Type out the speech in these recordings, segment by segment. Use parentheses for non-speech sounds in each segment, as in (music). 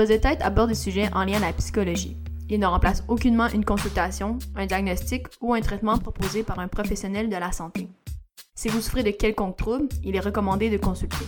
Buzz de tête aborde des sujets en lien à la psychologie. Il ne remplace aucunement une consultation, un diagnostic ou un traitement proposé par un professionnel de la santé. Si vous souffrez de quelconque trouble, il est recommandé de consulter.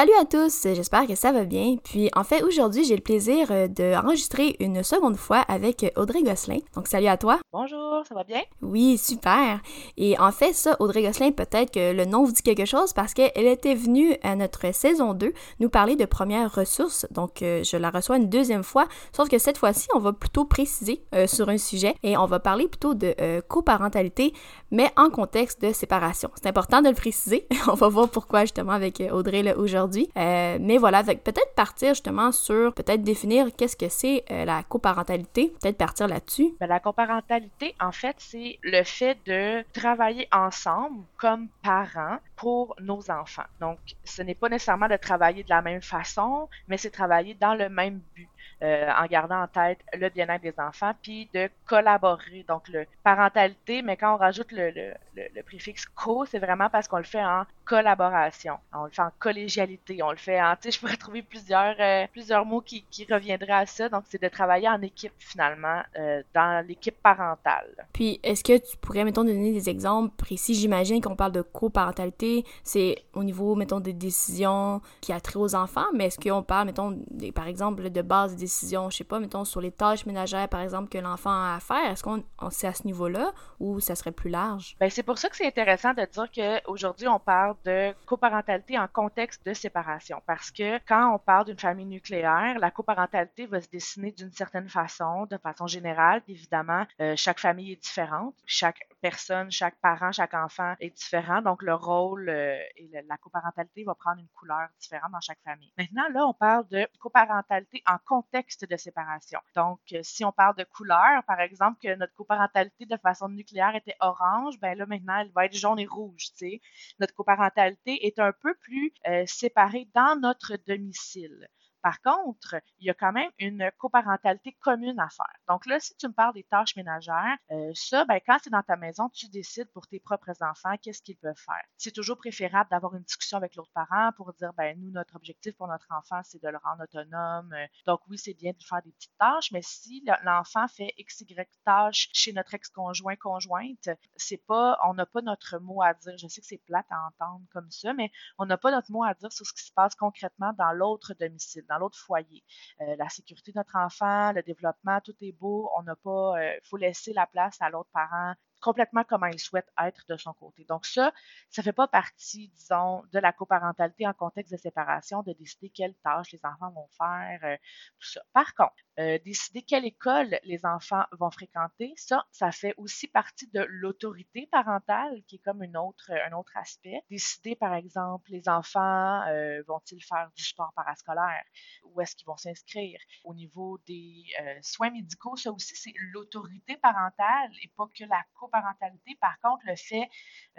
Salut à tous, j'espère que ça va bien. Puis en fait, aujourd'hui, j'ai le plaisir euh, d'enregistrer une seconde fois avec Audrey Gosselin. Donc salut à toi. Bonjour, ça va bien? Oui, super. Et en fait, ça, Audrey Gosselin, peut-être que le nom vous dit quelque chose parce qu'elle était venue à notre saison 2 nous parler de premières ressources. Donc euh, je la reçois une deuxième fois, sauf que cette fois-ci, on va plutôt préciser euh, sur un sujet et on va parler plutôt de coparentalité, mais en contexte de séparation. C'est important de le préciser. (laughs) on va voir pourquoi justement avec Audrey là, aujourd'hui euh, mais voilà, peut-être partir justement sur, peut-être définir qu'est-ce que c'est euh, la coparentalité, peut-être partir là-dessus. Ben, la coparentalité, en fait, c'est le fait de travailler ensemble comme parents pour nos enfants. Donc, ce n'est pas nécessairement de travailler de la même façon, mais c'est travailler dans le même but. Euh, en gardant en tête le bien-être des enfants, puis de collaborer. Donc, le parentalité, mais quand on rajoute le, le, le, préfixe co, c'est vraiment parce qu'on le fait en collaboration. On le fait en collégialité. On le fait en, tu sais, je pourrais trouver plusieurs, euh, plusieurs mots qui, qui, reviendraient à ça. Donc, c'est de travailler en équipe, finalement, euh, dans l'équipe parentale. Puis, est-ce que tu pourrais, mettons, donner des exemples précis? J'imagine qu'on parle de coparentalité, c'est au niveau, mettons, des décisions qui a trait aux enfants, mais est-ce qu'on parle, mettons, par exemple, de base des décisions, je sais pas, mettons, sur les tâches ménagères, par exemple, que l'enfant a à faire? Est-ce qu'on c'est à ce niveau-là ou ça serait plus large? Ben, c'est pour ça que c'est intéressant de dire qu'aujourd'hui, on parle de coparentalité en contexte de séparation. Parce que quand on parle d'une famille nucléaire, la coparentalité va se dessiner d'une certaine façon, de façon générale. Évidemment, euh, chaque famille est différente. Chaque personne, chaque parent, chaque enfant est différent. Donc, le rôle euh, et la coparentalité va prendre une couleur différente dans chaque famille. Maintenant, là, on parle de coparentalité en contexte de séparation. Donc, euh, si on parle de couleur, par exemple, que notre coparentalité de façon nucléaire était orange, ben là, maintenant, elle va être jaune et rouge, tu sais. Notre coparentalité est un peu plus euh, séparée dans notre domicile. Par contre, il y a quand même une coparentalité commune à faire. Donc là, si tu me parles des tâches ménagères, euh, ça, ben, quand c'est dans ta maison, tu décides pour tes propres enfants qu'est-ce qu'ils peuvent faire. C'est toujours préférable d'avoir une discussion avec l'autre parent pour dire, ben, nous, notre objectif pour notre enfant, c'est de le rendre autonome. Donc oui, c'est bien de faire des petites tâches, mais si l'enfant fait x, y tâches chez notre ex-conjoint, conjointe, c'est pas, on n'a pas notre mot à dire. Je sais que c'est plate à entendre comme ça, mais on n'a pas notre mot à dire sur ce qui se passe concrètement dans l'autre domicile dans l'autre foyer. Euh, la sécurité de notre enfant, le développement, tout est beau. On n'a pas, il euh, faut laisser la place à l'autre parent complètement comment il souhaite être de son côté. Donc ça, ça fait pas partie, disons, de la coparentalité en contexte de séparation, de décider quelles tâches les enfants vont faire, euh, tout ça. Par contre, euh, décider quelle école les enfants vont fréquenter, ça, ça fait aussi partie de l'autorité parentale, qui est comme une autre, un autre aspect. Décider, par exemple, les enfants euh, vont-ils faire du sport parascolaire, où est-ce qu'ils vont s'inscrire? Au niveau des soins médicaux, ça aussi, c'est l'autorité parentale et pas que la coparentalité parentalité. Par contre, le fait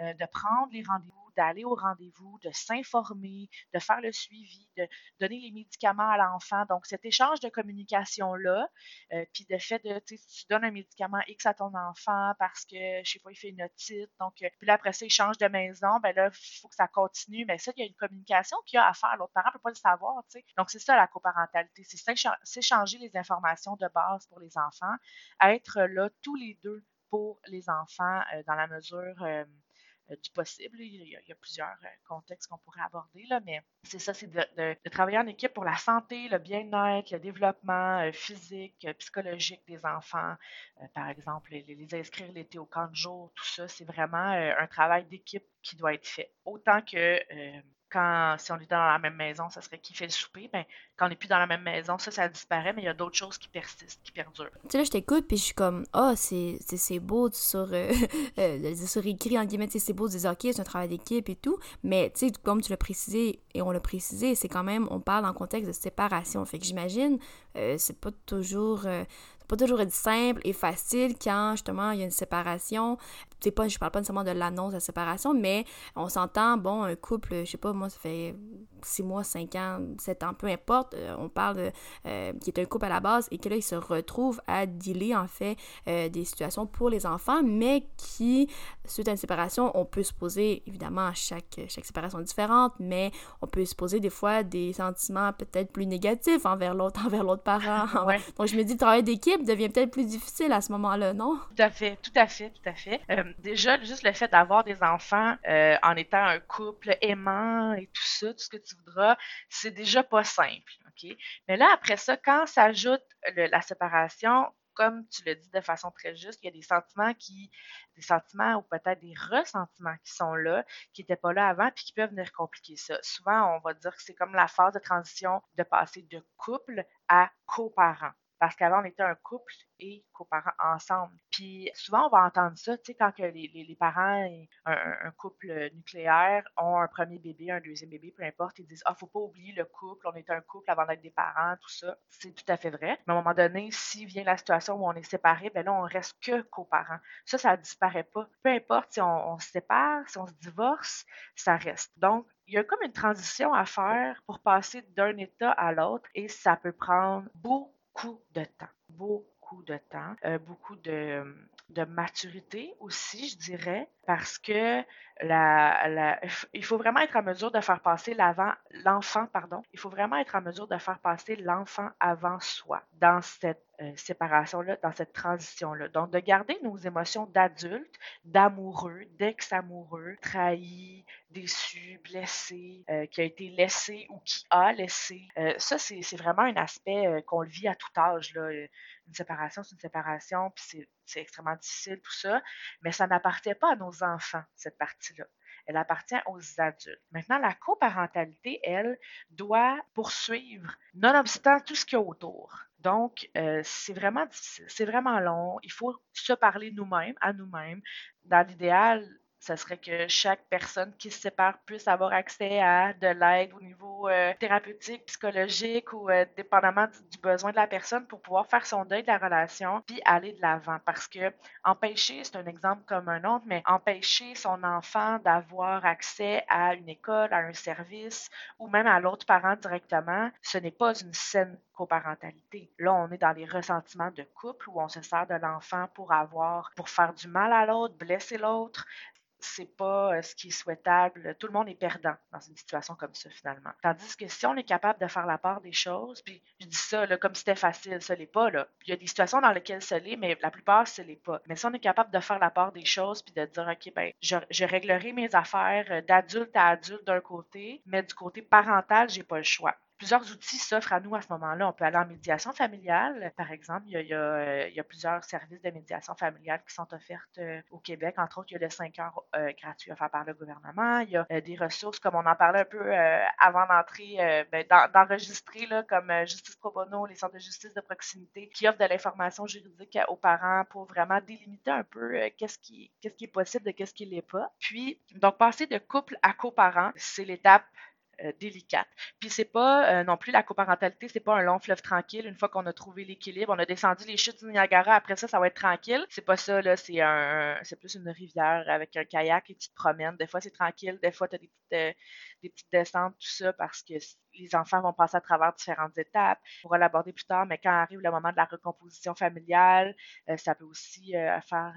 euh, de prendre les rendez-vous, d'aller au rendez-vous, de s'informer, de faire le suivi, de donner les médicaments à l'enfant. Donc, cet échange de communication-là, euh, puis de fait de, tu donnes un médicament X à ton enfant parce que, je sais pas, il fait une otite. Donc, euh, puis là, après ça, il change de maison. Ben là, il faut que ça continue. Mais ça, il y a une communication qu'il y a à faire. L'autre parent ne peut pas le savoir, tu sais. Donc, c'est ça la coparentalité. C'est s'échanger les informations de base pour les enfants, être là tous les deux pour les enfants euh, dans la mesure euh, euh, du possible. Il y, a, plusieurs contextes qu'on pourrait aborder, là, mais c'est ça, c'est de, travailler en équipe pour la santé, le bien-être, le développement physique, psychologique des enfants. par exemple, les, les, inscrire l'été au camp de jour, tout ça, c'est vraiment un travail d'équipe qui doit être fait. Autant que quand, si on est dans la même maison, ça serait qui fait le souper. Ben, quand on n'est plus dans la même maison, ça, ça disparaît, mais il y a d'autres choses qui persistent, qui perdurent. Tu sais, là, je t'écoute, puis je suis comme, ah, oh, c'est beau sur, euh, (laughs) euh, sur écrit, en guillemets, c'est beau de dire, ok, c'est un travail d'équipe et tout, mais tu sais, comme tu l'as précisé, et on l'a précisé, c'est quand même, on parle en contexte de séparation. Fait que j'imagine, euh, c'est pas toujours, pas toujours être simple et facile quand justement il y a une séparation. Pas, je parle pas nécessairement de l'annonce de la séparation, mais on s'entend, bon, un couple, je sais pas, moi, ça fait 6 mois, 5 ans, 7 ans, peu importe, on parle de, qui est un couple à la base et que là, ils se retrouvent à dealer, en fait, des situations pour les enfants, mais qui, suite à une séparation, on peut se poser, évidemment, chaque, chaque séparation est différente, mais on peut se poser des fois des sentiments peut-être plus négatifs envers l'autre, (laughs) envers l'autre parent. Donc, je me dis, le travail d'équipe devient peut-être plus difficile à ce moment-là, non? Tout à fait, tout à fait, tout à fait. Euh, déjà, juste le fait d'avoir des enfants euh, en étant un couple aimant et tout ça, tout ce que tu voudras, c'est déjà pas simple? Mais là, après ça, quand s'ajoute la séparation, comme tu le dis de façon très juste, il y a des sentiments qui, des sentiments ou peut-être des ressentiments qui sont là, qui n'étaient pas là avant, puis qui peuvent venir compliquer ça. Souvent, on va dire que c'est comme la phase de transition de passer de couple à coparent. Parce qu'avant, on était un couple et coparents ensemble. Puis souvent, on va entendre ça, tu sais, quand que les, parents, un, couple nucléaire, ont un premier bébé, un deuxième bébé, peu importe, ils disent Ah, faut pas oublier le couple, on est un couple avant d'être des parents, tout ça. C'est tout à fait vrai. Mais à un moment donné, si vient la situation où on est séparés, ben là, on reste que coparents. Ça, ça disparaît pas. Peu importe si on, on se sépare, si on se divorce, ça reste. Donc, il y a comme une transition à faire pour passer d'un état à l'autre et ça peut prendre beaucoup beaucoup de temps, beaucoup de temps, euh, beaucoup de, maturité aussi, je dirais, parce que la, la, il faut vraiment être en mesure de faire passer l'enfant, pardon, il faut vraiment être en mesure de faire passer l'enfant avant soi dans cette euh, séparation-là, dans cette transition-là. Donc, de garder nos émotions d'adulte, d'amoureux, d'ex-amoureux, trahi, déçu, blessé, euh, qui a été laissé ou qui a laissé. Euh, ça, c'est vraiment un aspect qu'on vit à tout âge. Là. Une séparation, c'est une séparation, puis c'est extrêmement difficile, tout ça. Mais ça n'appartient pas à nos enfants, cette partie-là elle appartient aux adultes. Maintenant, la coparentalité, elle, doit poursuivre, nonobstant tout ce qu'il y a autour. Donc, euh, c'est vraiment c'est vraiment long. Il faut se parler nous-mêmes, à nous-mêmes. Dans l'idéal, ce serait que chaque personne qui se sépare puisse avoir accès à de l'aide au niveau euh, thérapeutique, psychologique ou euh, dépendamment du, besoin de la personne pour pouvoir faire son deuil de la relation puis aller de l'avant. Parce que empêcher, c'est un exemple comme un autre, mais empêcher son enfant d'avoir accès à une école, à un service ou même à l'autre parent directement, ce n'est pas une saine coparentalité. Là, on est dans les ressentiments de couple où on se sert de l'enfant pour avoir, pour faire du mal à l'autre, blesser l'autre c'est pas euh, ce qui est souhaitable. Tout le monde est perdant dans une situation comme ça, finalement. Tandis que si on est capable de faire la part des choses, puis je dis ça là, comme c'était facile, ça l'est pas. Là. Il y a des situations dans lesquelles ça l'est, mais la plupart, ce l'est pas. Mais si on est capable de faire la part des choses, puis de dire, OK, ben, je, je réglerai mes affaires euh, d'adulte à adulte d'un côté, mais du côté parental, j'ai pas le choix plusieurs outils s'offrent à nous à ce moment-là. On peut aller en médiation familiale, par exemple. Il y a, euh, plusieurs services de médiation familiale qui sont offerts euh, au Québec. Entre autres, il y a le 5 heures euh, gratuit offert par le gouvernement. Il y a des ressources, comme on en parlait un peu avant d'entrer, ben, d'enregistrer, comme Justice Pro Bono, les centres de justice de proximité, qui offrent de l'information juridique aux parents pour vraiment délimiter un peu qu'est-ce qui, est possible de qu'est-ce qui l'est pas. Puis, donc, passer de couple à coparent, c'est l'étape euh, délicate. Puis c'est pas euh, non plus la coparentalité, c'est pas un long fleuve tranquille. Une fois qu'on a trouvé l'équilibre, on a descendu les chutes du Niagara. Après ça, ça va être tranquille. C'est pas ça là. C'est un, c'est plus une rivière avec un kayak et tu te promènes. Des fois c'est tranquille, des fois tu as des petites, euh, des petites descentes, tout ça parce que les enfants vont passer à travers différentes étapes. On pourra l'aborder plus tard, mais quand arrive le moment de la recomposition familiale, ça peut aussi faire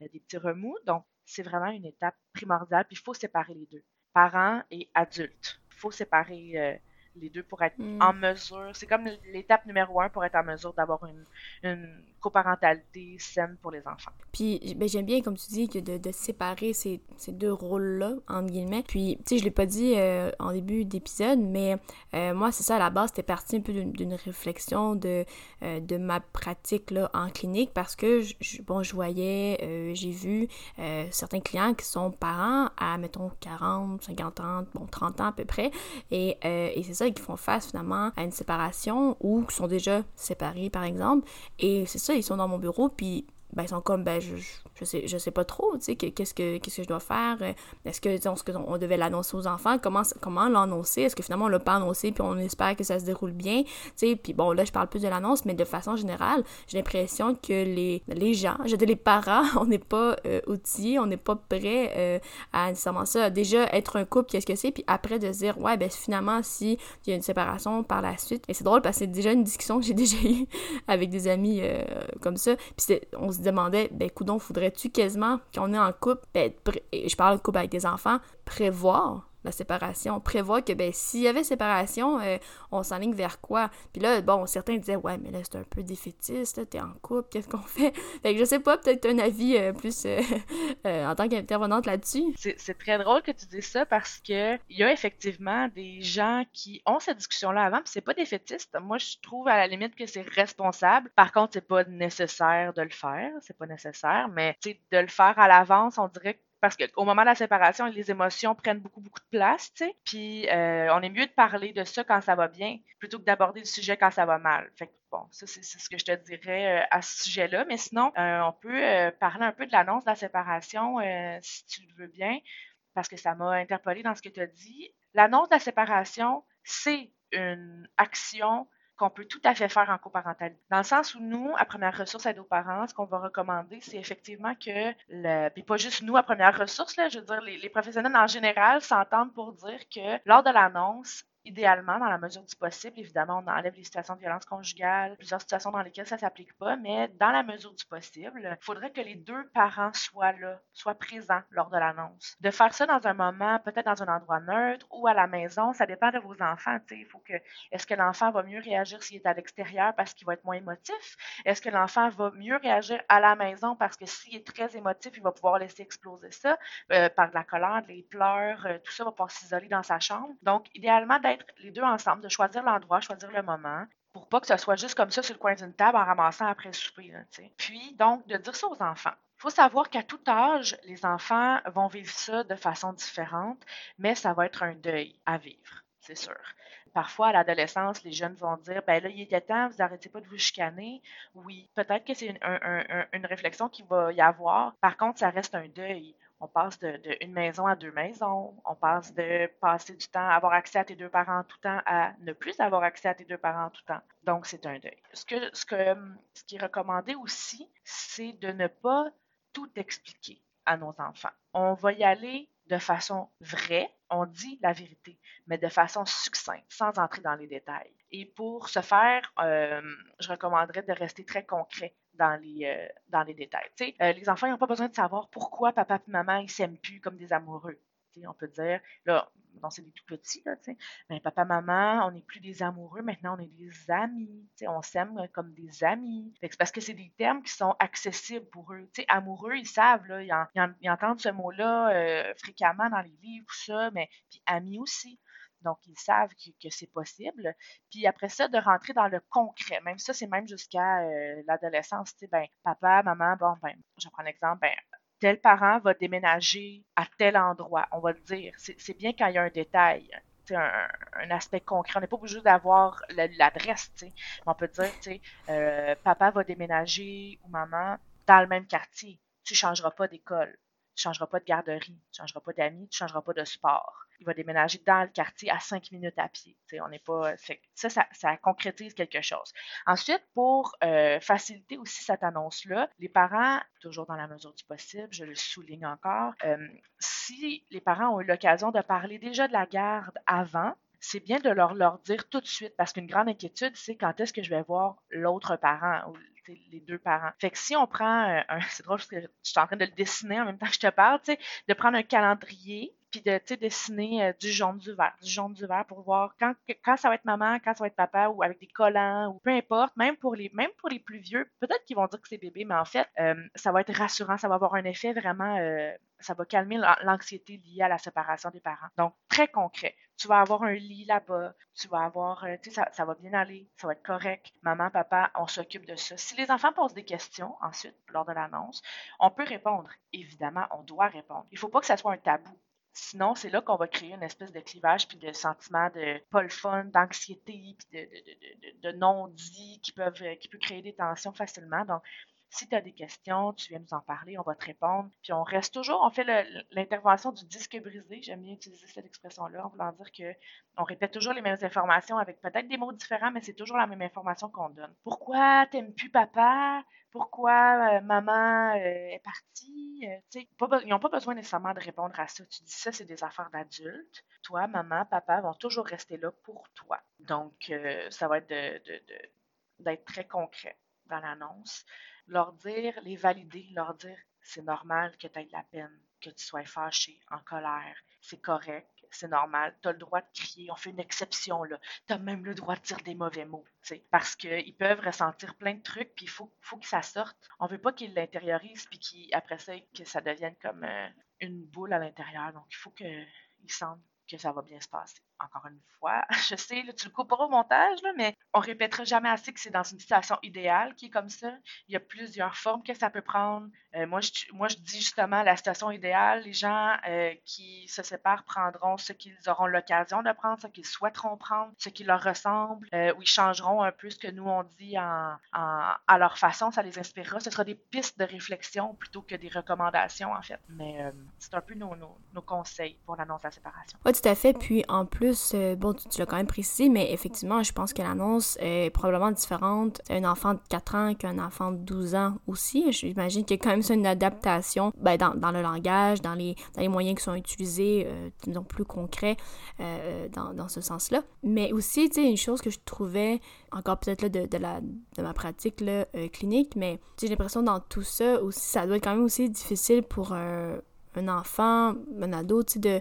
des petits remous. Donc c'est vraiment une étape primordiale. Puis il faut séparer les deux parents et adultes faut séparer euh, les deux pour être mm. en mesure. C'est comme l'étape numéro un pour être en mesure d'avoir une, une coparentalité saine pour les enfants. Puis ben, j'aime bien, comme tu dis, que de, de séparer ces, ces deux rôles-là, entre guillemets. Puis, tu sais, je l'ai pas dit euh, en début d'épisode, mais euh, moi, c'est ça, à la base, c'était parti un peu d'une réflexion de, euh, de ma pratique là, en clinique parce que, je, bon, je voyais, j'ai vu certains clients qui sont parents à, mettons, 40, 50 ans, bon, 30 ans à peu près. Et, et c'est ça, qui font face finalement à une séparation ou qui sont déjà séparés, par exemple. Et c'est ça, ils sont dans mon bureau, puis ben, ils sont comme, ben, je, je sais, je sais pas trop, tu sais, qu'est-ce que, qu'est-ce que je dois faire? Est-ce que, on, devait l'annoncer aux enfants? Comment, comment l'annoncer? Est-ce que finalement on l'a pas annoncé puis on espère que ça se déroule bien? Tu sais, puis bon, là, je parle plus de l'annonce, mais de façon générale, j'ai l'impression que les, les gens, je dis les parents, (laughs) on n'est pas euh, outillés, on n'est pas prêts euh, à nécessairement ça. Déjà, être un couple, qu'est-ce que c'est? Puis après, de dire, ouais, ben finalement, si il y a une séparation par la suite, et c'est drôle parce que c'est déjà une discussion que j'ai (laughs) déjà eue avec des amis euh, comme ça. Puis on se demandait, ben, coudon, faudrait-tu quasiment qu'on est en couple, ben, je parle de couple avec des enfants, prévoir la séparation. Prévoir que, ben, s'il y avait séparation, euh, on s'enligne vers quoi? Puis là, bon, certains disaient, ouais, mais là, c'est un peu défaitiste, t'es en couple, qu'est-ce qu'on fait? (laughs) Fait que je sais pas, peut-être un avis euh, plus euh, (laughs) en tant qu'intervenante là-dessus. C'est très drôle que tu dises ça parce que il y a effectivement des gens qui ont cette discussion-là avant, puis c'est pas défaitiste. Moi, je trouve à la limite que c'est responsable. Par contre, c'est pas nécessaire de le faire, c'est pas nécessaire, mais de le faire à l'avance, on dirait que parce qu'au moment de la séparation, les émotions prennent beaucoup, beaucoup de place. Puis euh, on est mieux de parler de ça quand ça va bien plutôt que d'aborder le sujet quand ça va mal. Fait bon, ça, c'est ce que je te dirais euh, à ce sujet-là. Mais sinon, euh, on peut parler un peu de l'annonce de la séparation, si tu le veux bien, parce que ça m'a interpellé dans ce que tu as dit. L'annonce de la séparation, c'est une action qu'on peut tout à fait faire en coparentalité. Dans le sens où nous, à première ressource aide aux parents, ce qu'on va recommander, c'est effectivement que, le, puis pas juste nous à première ressource, là, je veux dire, les, les professionnels en général s'entendent pour dire que lors de l'annonce, idéalement, dans la mesure du possible, évidemment, on enlève les situations de violence conjugale, plusieurs situations dans lesquelles ça s'applique pas, mais dans la mesure du possible, il faudrait que les deux parents soient là, soient présents lors de l'annonce. De faire ça dans un moment, peut-être dans un endroit neutre ou à la maison, ça dépend de vos enfants. Il faut que, est-ce que l'enfant va mieux réagir s'il est à l'extérieur parce qu'il va être moins émotif? Est-ce que l'enfant va mieux réagir à la maison parce que s'il est très émotif, il va pouvoir laisser exploser ça? Euh, par de la colère, des pleurs, euh, tout ça va pouvoir s'isoler dans sa chambre. Donc, idéalement, d'être les deux ensemble, de choisir l'endroit, choisir le moment, pour pas que ce soit juste comme ça sur le coin d'une table en ramassant après le souper. Puis, donc, de dire ça aux enfants. Il faut savoir qu'à tout âge, les enfants vont vivre ça de façon différente, mais ça va être un deuil à vivre, c'est sûr. Parfois, à l'adolescence, les jeunes vont dire ben là, il était temps, vous arrêtez pas de vous chicaner. Oui, peut-être que c'est une, une réflexion qu'il va y avoir. Par contre, ça reste un deuil. On passe de, une maison à deux maisons. On passe de passer du temps, avoir accès à tes deux parents tout le temps, à ne plus avoir accès à tes deux parents tout le temps. Donc, c'est un deuil. Ce, que, ce, que, ce qui est recommandé aussi, c'est de ne pas tout expliquer à nos enfants. On va y aller de façon vraie, on dit la vérité, mais de façon succincte, sans entrer dans les détails. Et pour ce faire, euh, je recommanderais de rester très concret dans les, euh, dans les détails. Euh, les enfants n'ont pas besoin de savoir pourquoi papa et maman ils s'aiment plus comme des amoureux. on peut dire, là, non, c'est des tout petits, là, mais papa, maman, on n'est plus des amoureux, maintenant on est des amis, on s'aime comme des amis. C'est parce que c'est des termes qui sont accessibles pour eux. amoureux, ils savent, là, ils, entendent ce mot-là euh, fréquemment dans les livres, tout ça, mais puis amis aussi. Donc, ils savent que, c'est possible. Puis après ça, de rentrer dans le concret. Même ça, c'est même jusqu'à euh, l'adolescence. Tu ben, papa, maman, bon, ben, je prends l'exemple, ben, tel parent va déménager à tel endroit. On va le dire. C'est bien quand il y a un détail. Un, aspect concret. On n'est pas obligé d'avoir l'adresse. On peut dire, euh, papa va déménager ou maman dans le même quartier. Tu changeras pas d'école tu changeras pas de garderie, tu changeras pas d'amis, tu changeras pas de sport. Il va déménager dans le quartier à cinq minutes à pied. on n'est pas. Ça, ça, concrétise quelque chose. Ensuite, pour euh, faciliter aussi cette annonce-là, les parents, toujours dans la mesure du possible, je le souligne encore, euh, si les parents ont eu l'occasion de parler déjà de la garde avant, c'est bien de leur, leur dire tout de suite, parce qu'une grande inquiétude, c'est quand est-ce que je vais voir l'autre parent ou les deux parents. Fait que si on prend euh, un, (laughs) c'est drôle parce que je suis en train de le dessiner en même temps que je te parle, tu sais, de prendre un calendrier puis de dessiner euh, du jaune du vert, du jaune du vert pour voir quand, quand ça va être maman, quand ça va être papa ou avec des collants ou peu importe, même pour les même pour les plus vieux, peut-être qu'ils vont dire que c'est bébé, mais en fait, euh, ça va être rassurant, ça va avoir un effet vraiment ça va calmer l'anxiété liée à la séparation des parents. Donc, très concret. Tu vas avoir un lit là-bas, tu vas avoir, tu sais, ça, ça, va bien aller, ça va être correct. Maman, papa, on s'occupe de ça. Si les enfants posent des questions ensuite, lors de l'annonce, on peut répondre. Évidemment, on doit répondre. Il ne faut pas que ça soit un tabou. Sinon, c'est là qu'on va créer une espèce de clivage puis de sentiment de pas fun, d'anxiété puis de, de, non-dit qui peuvent qui peut créer des tensions facilement. Donc, Si tu as des questions, tu viens nous en parler, on va te répondre. Puis on reste toujours, on fait l'intervention du disque brisé. J'aime bien utiliser cette expression-là en voulant dire que on répète toujours les mêmes informations avec peut-être des mots différents, mais c'est toujours la même information qu'on donne. Pourquoi t'aimes plus papa? Pourquoi euh, maman euh, est partie? Euh, ils n'ont pas besoin nécessairement de répondre à ça. Tu dis ça, c'est des affaires d'adultes. Toi, maman, papa vont toujours rester là pour toi. Donc, ça va être d'être très concret dans l'annonce. Leur dire, les valider, leur dire, c'est normal que tu aies de la peine, que tu sois fâché, en colère, c'est correct c'est normal. Tu as le droit de crier. On fait une exception, là. Tu as même le droit de dire des mauvais mots, parce qu'ils peuvent ressentir plein de trucs, puis il faut, faut que ça sorte. On veut pas qu'ils l'intériorisent, puis qu'après ça, que ça devienne comme euh, une boule à l'intérieur. Donc, il faut qu'ils sentent que ça va bien se passer. Encore une fois, (laughs) je sais, tu le couperas au montage, là, mais on répétera jamais assez que c'est dans une situation idéale qui est comme ça. Il y a plusieurs formes que ça peut prendre. Euh, moi, je, moi, je dis justement la situation idéale. Les gens euh, qui se séparent prendront ce qu'ils auront l'occasion de prendre, ce qu'ils souhaiteront prendre, ce qui leur ressemble, euh, ou ils changeront un peu ce que nous on dit à leur façon. Ça les inspirera. Ce sera des pistes de réflexion plutôt que des recommandations, en fait. Mais c'est un peu nos, nos, nos conseils pour l'annonce de la séparation. Tout à fait. Puis en plus, euh, bon, tu, l'as quand même précisé, mais effectivement, je pense que l'annonce est probablement différente un enfant de 4 ans qu'un enfant de 12 ans aussi. J'imagine qu'il y a quand même une adaptation ben, dans, dans, le langage, dans les, dans les moyens qui sont utilisés, euh, plus concrets euh, dans, dans, ce sens-là. Mais aussi, tu sais, une chose que je trouvais, encore peut-être là de, la, de ma pratique là, clinique, mais j'ai l'impression dans tout ça aussi, ça doit être quand même aussi difficile pour un, un enfant, un ado, tu sais, de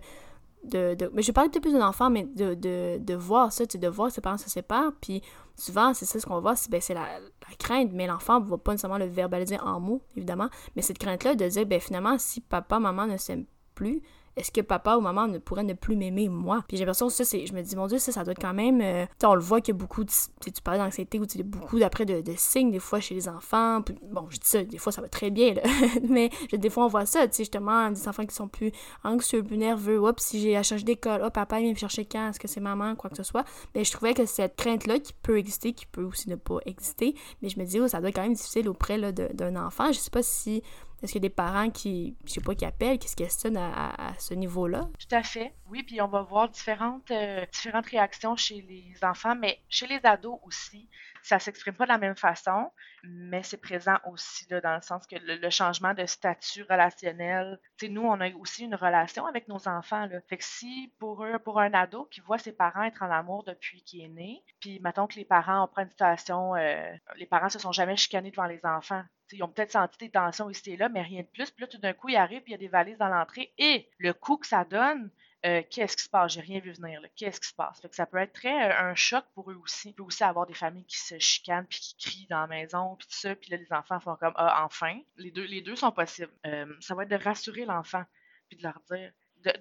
de, de, mais je parle de plus d'un enfant, mais de, de, de voir ça, de voir ses parents se séparent, puis souvent, c'est ça ce qu'on voit, c'est ben, la, la, crainte, mais l'enfant ne va pas nécessairement le verbaliser en mots, évidemment, mais cette crainte-là de dire, ben finalement, si papa, maman ne s'aiment plus, est-ce que papa ou maman ne pourrait ne plus m'aimer moi? Puis j'ai l'impression que ça c'est je me dis mon dieu ça ça doit quand même euh, on le voit qu'il y beaucoup de tu parlais d'anxiété ou beaucoup d'après de, signes des fois chez les enfants bon je dis ça des fois ça va très bien là. (laughs) Mais des fois on voit ça tu sais justement des enfants qui sont plus anxieux plus nerveux hop si j'ai à changer d'école hop papa vient me chercher quand est-ce que c'est maman quoi que ce soit? Mais je trouvais que cette crainte là qui peut exister qui peut aussi ne pas exister mais je me dis oh, ça doit quand même difficile auprès d'un enfant. Je sais pas si est-ce qu'il y a des parents qui, je sais qui appellent, qui se questionnent à, ce niveau-là? Tout à fait. Oui, puis on va voir différentes, euh, différentes réactions chez les enfants, mais chez les ados aussi. Ça s'exprime pas de la même façon, mais c'est présent aussi dans le sens que le, changement de statut relationnel. Tu nous, on a aussi une relation avec nos enfants. Fait que si pour eux, pour un ado qui voit ses parents être en amour depuis qu'il est né, puis mettons que les parents ont pris une situation, euh, les parents se sont jamais chicanés devant les enfants ils ont peut-être senti des tensions ici et là, mais rien de plus. Puis là, tout d'un coup, ils arrivent, puis il y a des valises dans l'entrée. Et le coup que ça donne, euh, qu'est-ce qui se passe? J'ai rien vu venir. Qu'est-ce qui se passe? Fait que ça peut être très euh, un choc pour eux aussi. Il peut aussi avoir des familles qui se chicanent puis qui crient dans la maison puis tout ça. Puis là, les enfants font comme ah enfin. Les deux, les deux sont possibles. Euh, ça va être de rassurer l'enfant puis de leur dire,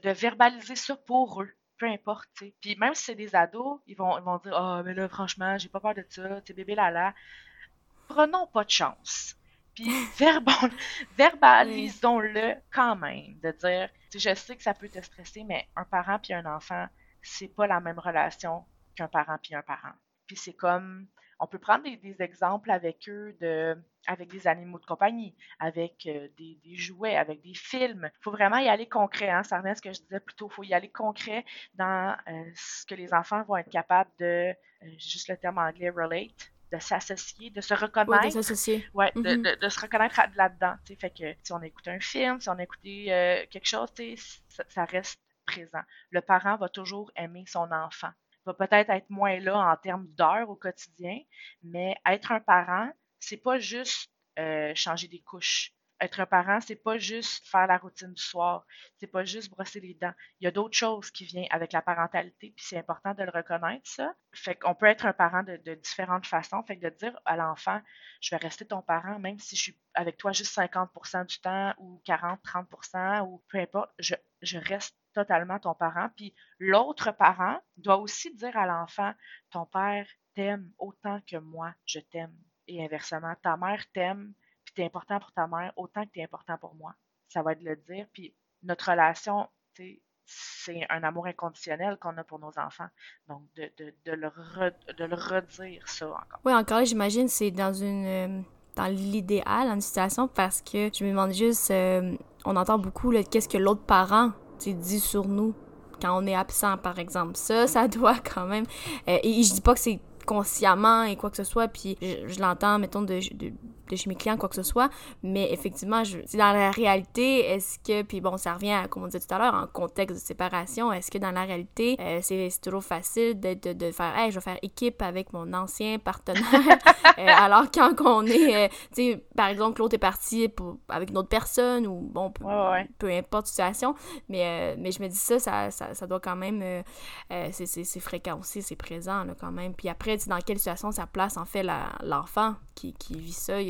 de, verbaliser ça pour eux peu importe. Puis même si c'est des ados, ils vont, ils dire Ah, mais là, franchement, j'ai pas peur de ça, tu bébé là là. Prenons pas de chance. Puis (laughs) verbalisons-le quand même, de dire, je sais que ça peut te stresser, mais un parent puis un enfant, c'est pas la même relation qu'un parent puis un parent. Puis c'est comme, on peut prendre des, exemples avec eux de, avec des animaux de compagnie, avec euh, des, jouets, avec des films. Il faut vraiment y aller concret. Hein? Ça revient à ce que je disais plutôt. Il faut y aller concret dans euh, ce que les enfants vont être capables de, euh, juste le terme anglais, relate, de s'associer, de se reconnaître. de s'associer. Ouais, mm-hmm. de, se reconnaître là-dedans. Fait que si on a écouté un film, si on a écouté euh, quelque chose, ça, ça reste présent. Le parent va toujours aimer son enfant. Il va peut-être être moins là en termes d'heures au quotidien, mais être un parent, c'est pas juste euh, changer des couches être parent, c'est pas juste faire la routine du soir, c'est pas juste brosser les dents. Il y a d'autres choses qui viennent avec la parentalité, puis c'est important de le reconnaître, ça. Fait qu'on peut être un parent de, différentes façons. Fait de dire à l'enfant, je vais rester ton parent, même si je suis avec toi juste 50% du temps, ou 40, 30%, ou peu importe, je, je reste totalement ton parent. Puis l'autre parent doit aussi dire à l'enfant, ton père t'aime autant que moi, je t'aime. Et inversement, ta mère t'aime tu es important pour ta mère autant que tu es important pour moi. Ça va être le dire. Puis notre relation, c'est un amour inconditionnel qu'on a pour nos enfants. Donc, de, de, de, le, de le redire, ça encore. Oui, encore, j'imagine, c'est dans une. Euh, dans l'idéal en situation parce que je me demande juste, euh, on entend beaucoup qu'est-ce que l'autre parent dit sur nous quand on est absent, par exemple. Ça, ça (laughs) doit quand même. Euh, et je dis pas que c'est consciemment et quoi que ce soit, puis je, l'entends, mettons, de, de, de, chez mes clients, quoi que ce soit, mais effectivement, je, dans la réalité, est-ce que, puis bon, ça revient, à, comme on disait tout à l'heure, en contexte de séparation, est-ce que dans la réalité, euh, c'est toujours facile de, de, de, faire, hey, je vais faire équipe avec mon ancien partenaire, (laughs) euh, alors quand on est, euh, tu sais, par exemple, l'autre est parti pour, avec une autre personne, ou bon, peu, peu importe situation, mais, mais je me dis ça, ça, ça, ça doit quand même, c'est fréquent aussi, c'est présent, là, quand même, puis après, dans quelle situation ça place en fait l'enfant qui, qui, vit ça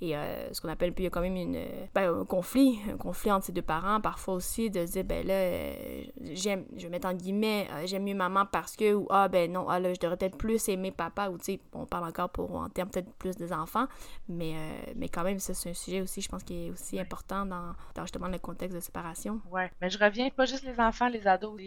et, euh, ce qu'on appelle puis il y a quand même une ben, un conflit un conflit entre ses deux parents. Parfois aussi de dire ben là euh, j'aime je vais mettre en guillemets euh, j'aime mieux maman parce que ou ah ben non ah là je devrais peut-être plus aimer papa ou tu sais on parle encore pour en termes peut-être plus des enfants. Mais mais quand même ça c'est un sujet aussi je pense qui est aussi important dans, dans, justement le contexte de séparation. Ouais. Mais je reviens pas juste les enfants les ados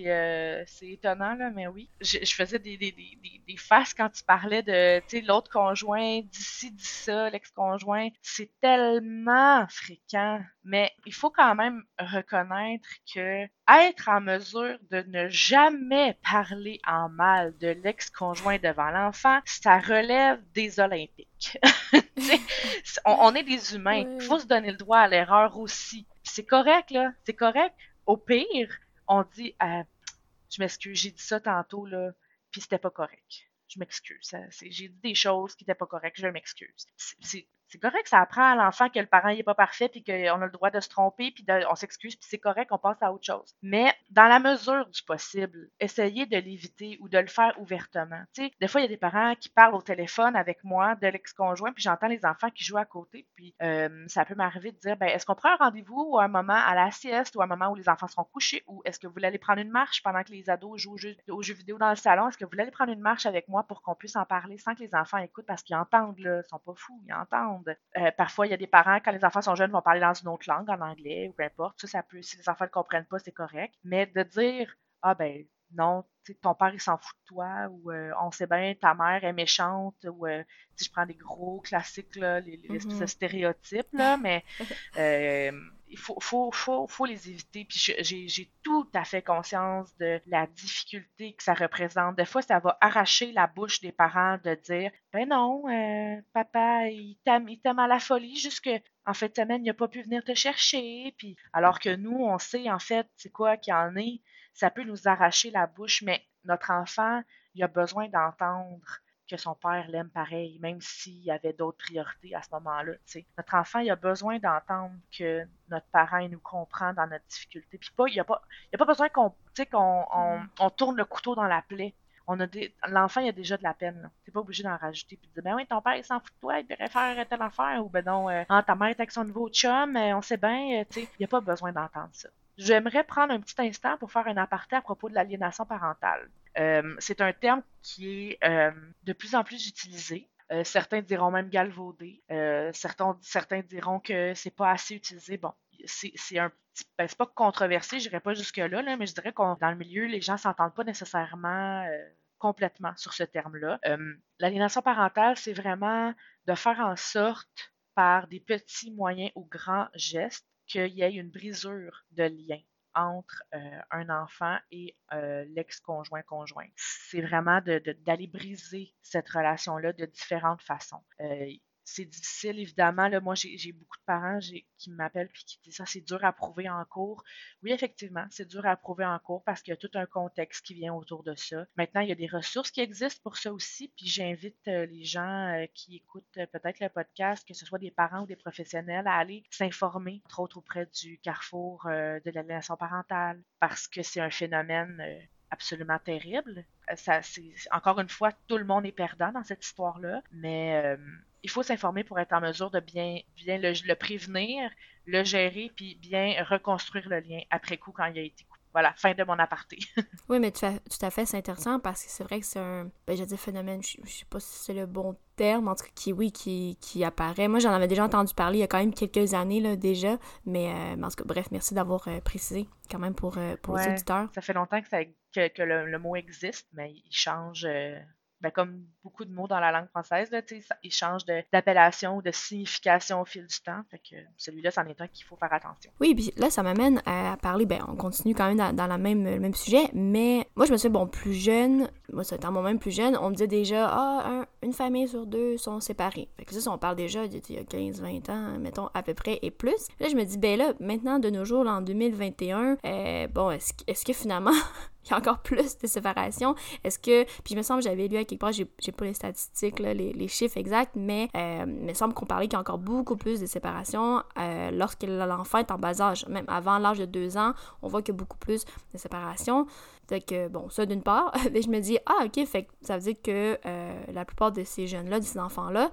c'est étonnant là mais oui. Je, je faisais des, des, des, des, faces quand tu parlais de l'autre conjoint d'ici ça, l'ex-conjoint, c'est tellement fréquent. Mais il faut quand même reconnaître que être en mesure de ne jamais parler en mal de l'ex-conjoint devant l'enfant, ça relève des Olympiques. (laughs) on, est des humains. Il faut se donner le droit à l'erreur aussi. C'est correct, là. C'est correct. Au pire, on dit, euh, je m'excuse, j'ai dit ça tantôt, là, puis c'était pas correct je m'excuse. J'ai dit des choses qui n'étaient pas correctes, je m'excuse c'est correct, ça apprend à l'enfant que le parent n'est pas parfait, puis qu'on a le droit de se tromper, puis on s'excuse, puis c'est correct, on passe à autre chose. Mais dans la mesure du possible, essayez de l'éviter ou de le faire ouvertement. Tu sais, des fois, il y a des parents qui parlent au téléphone avec moi de l'ex-conjoint, puis j'entends les enfants qui jouent à côté, puis euh, ça peut m'arriver de dire, ben, est-ce qu'on prend un rendez-vous ou un moment à la sieste ou un moment où les enfants sont couchés, ou est-ce que vous voulez aller prendre une marche pendant que les ados jouent aux jeux, vidéo dans le salon? Est-ce que vous voulez aller prendre une marche avec moi pour qu'on puisse en parler sans que les enfants écoutent? Parce qu'ils entendent, là, ils sont pas fous, ils entendent. Euh, parfois, il y a des parents, quand les enfants sont jeunes, vont parler dans une autre langue, en anglais ou peu importe. Ça, ça peut, si les enfants ne comprennent pas, c'est correct. Mais de dire, ah ben non, ton père, il s'en fout de toi, ou euh, on sait bien, ta mère est méchante, ou euh, si je prends des gros classiques, là, les, les mm-hmm. stéréotypes, là, mais euh, (laughs) il faut, faut, les éviter. Puis j'ai tout à fait conscience de la difficulté que ça représente. Des fois, ça va arracher la bouche des parents de dire Ben non, euh, papa, il t'aime à la folie, jusque en fait de semaine, il n'a pas pu venir te chercher. Puis alors que nous, on sait en fait c'est quoi qu'il en est, ça peut nous arracher la bouche, mais notre enfant, il a besoin d'entendre que son père l'aime pareil, même s'il y avait d'autres priorités à ce moment-là. Notre enfant, il a besoin d'entendre que notre parent il nous comprend dans notre difficulté. Puis pas, il n'y a, pas, a pas besoin qu'on qu'on mm. on, tourne le couteau dans la plaie. On a des, l'enfant, il a déjà de la peine. Tu n'es pas obligé d'en rajouter. Puis de dire, ben oui, ton père, il s'en fout de toi, il devrait faire telle affaire. Ou ben non, euh, ah, ta mère est avec son nouveau chum, euh, on sait bien. Euh, il n'y a pas besoin d'entendre ça. J'aimerais prendre un petit instant pour faire un aparté à propos de l'aliénation parentale. Euh, c'est un terme qui est euh, de plus en plus utilisé. Euh, certains diront même galvaudé. certains, diront que c'est pas assez utilisé. Bon, c'est un ben, c'est pas controversé, je dirais pas jusque-là, là, mais je dirais qu'on dans le milieu, les gens s'entendent pas nécessairement complètement sur ce terme-là. L'aliénation parentale, c'est vraiment de faire en sorte, par des petits moyens ou grands gestes, qu'il y ait une brisure de lien entre euh, un enfant et euh, l'ex-conjoint conjoint. C'est vraiment d'aller briser cette relation-là de différentes façons. Euh, c'est difficile, évidemment. Là, moi, j'ai beaucoup de parents qui m'appellent et qui disent ça, c'est dur à prouver en cours. Oui, effectivement, c'est dur à prouver en cours parce qu'il y a tout un contexte qui vient autour de ça. Maintenant, il y a des ressources qui existent pour ça aussi. Puis j'invite euh, les gens euh, qui écoutent euh, peut-être le podcast, que ce soit des parents ou des professionnels, à aller s'informer, entre autres auprès du carrefour de l'aliénation parentale, parce que c'est un phénomène absolument terrible. Ça, encore une fois, tout le monde est perdant dans cette histoire-là, mais il faut s'informer pour être en mesure de bien, bien le, prévenir, le gérer, puis bien reconstruire le lien après coup quand il a été coupé. Voilà, fin de mon aparté. (laughs) oui, mais tout à, fait, c'est intéressant parce que c'est vrai que c'est un, ben, je phénomène, je, ne sais pas si c'est le bon terme, en tout cas, qui, oui, qui, qui apparaît. Moi, j'en avais déjà entendu parler il y a quand même quelques années, là, déjà, mais, euh, en tout cas, bref, merci d'avoir euh, précisé, quand même, pour, euh, pour les auditeurs. Ça fait longtemps que, ça, que, le, mot existe, mais il change ben, comme beaucoup de mots dans la langue française, ils changent d'appellation ou de signification au fil du temps. Fait celui-là, c'en est un qu'il faut faire attention. Oui, puis là, ça m'amène à parler, ben, on continue quand même dans, le même sujet, mais moi, je me suis bon, plus jeune, moi, c'était moi-même plus jeune, on me disait déjà, ah, une famille sur deux sont séparées. Fait que ça, on parle déjà d'il y a 15, 20 ans, mettons, à peu près, et plus. Là, je me dis, ben là, maintenant, de nos jours, en 2021, euh, bon, est-ce est que finalement, (laughs) il y a encore plus de séparations? Est-ce que. Puis il me semble j'avais lu à quelque part, j'ai pas les statistiques, là, les, chiffres exacts, mais euh, il me semble qu'on parlait qu'il y a encore beaucoup plus de séparations euh, lorsque l'enfant est en bas âge. Même avant l'âge de deux ans, on voit qu'il y a beaucoup plus de séparations. Fait que, bon, ça d'une part, (laughs) mais je me dis, ah, ok, fait ça veut dire que euh, la plupart de ces jeunes-là, de ces enfants-là,